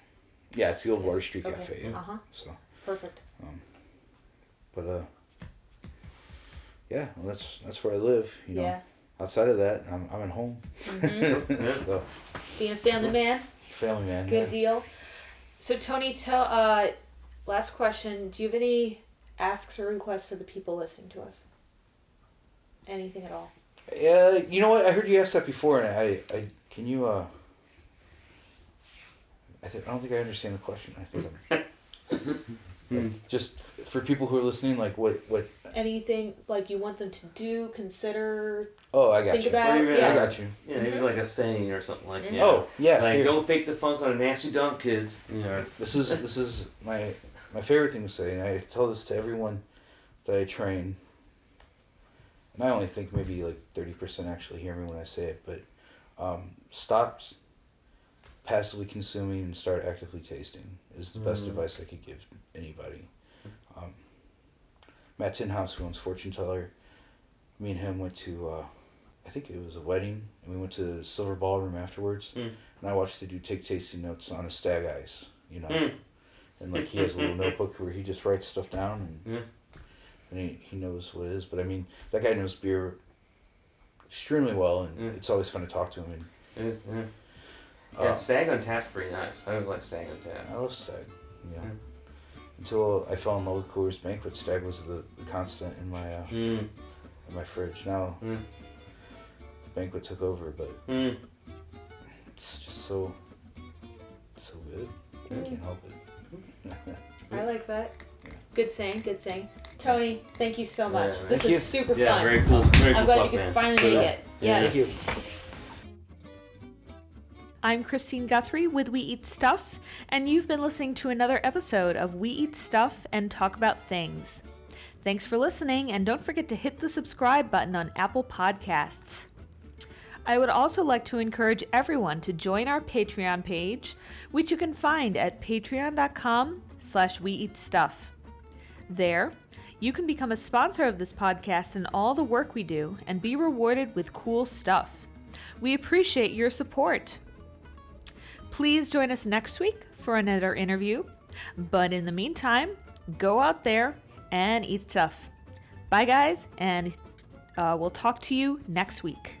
yeah it's the old Yes. water street Okay. cafe yeah. Uh huh. so Perfect. Um, but uh yeah well, that's that's where i live you know Yeah. outside of that i'm, I'm at home Mm-hmm. So Being a family man. family man Good yeah. deal. So Tony, tell uh, last question. Do you have any asks or requests for the people listening to us? Anything at all? yeah you know what i heard you ask that before and i i can you uh I, th- I don't think I understand the question. I think I'm, like, just f- for people who are listening, like what what? Anything like you want them to do, consider, Oh, I got think you. about? Even- yeah. I got you. Yeah, maybe Mhm. like a saying or something like. Mhm. Yeah. Oh yeah. Like here. don't fake the funk on a nasty dunk, kids. You know. This is this is my my favorite thing to say, and I tell this to everyone that I train. And I only think maybe like thirty percent actually hear me when I say it, but um, stop passively consuming and start actively tasting is the best Mm. advice I could give anybody. Um, Matt Thenhaus, who owns Fortune Teller, me and him went to, uh, I think it was a wedding, and we went to the Silver Ballroom afterwards, Mm. and I watched the dude take tasting notes on a stag ice, you know Mm. and like he has a little notebook where he just writes stuff down and. And he, he knows what it is. But I mean, that guy knows beer extremely well, and Mm. it's always fun to talk to him. And It is, yeah. uh, Yeah, Stag on Tap's pretty nice. I always like Stag on Tap. I love Stag. Yeah. Yeah. Until I fell in love with Coors Banquet, Stag was the, the constant in my uh, Mm. in my fridge. Now Mm. the Banquet took over, but Mm. it's just so so good. I Mm. can't help it. I like that. Yeah. Good saying. Good saying. Tony, thank you so much. Yeah, this thank was you. super Yeah, fun. very cool. Very I'm cool glad talk, you could man. finally make Yeah. it. Yeah. Yes. I'm Christine Guthrie with We Eat Stuff, and you've been listening to another episode of We Eat Stuff and Talk About Things. Thanks for listening, and don't forget to hit the subscribe button on Apple Podcasts. I would also like to encourage everyone to join our Patreon page, which you can find at patreon.com slash we eat stuff. There, you can become a sponsor of this podcast and all the work we do and be rewarded with cool stuff. We appreciate your support. Please join us next week for another interview. But in the meantime, go out there and eat stuff. Bye, guys, and uh, we'll talk to you next week.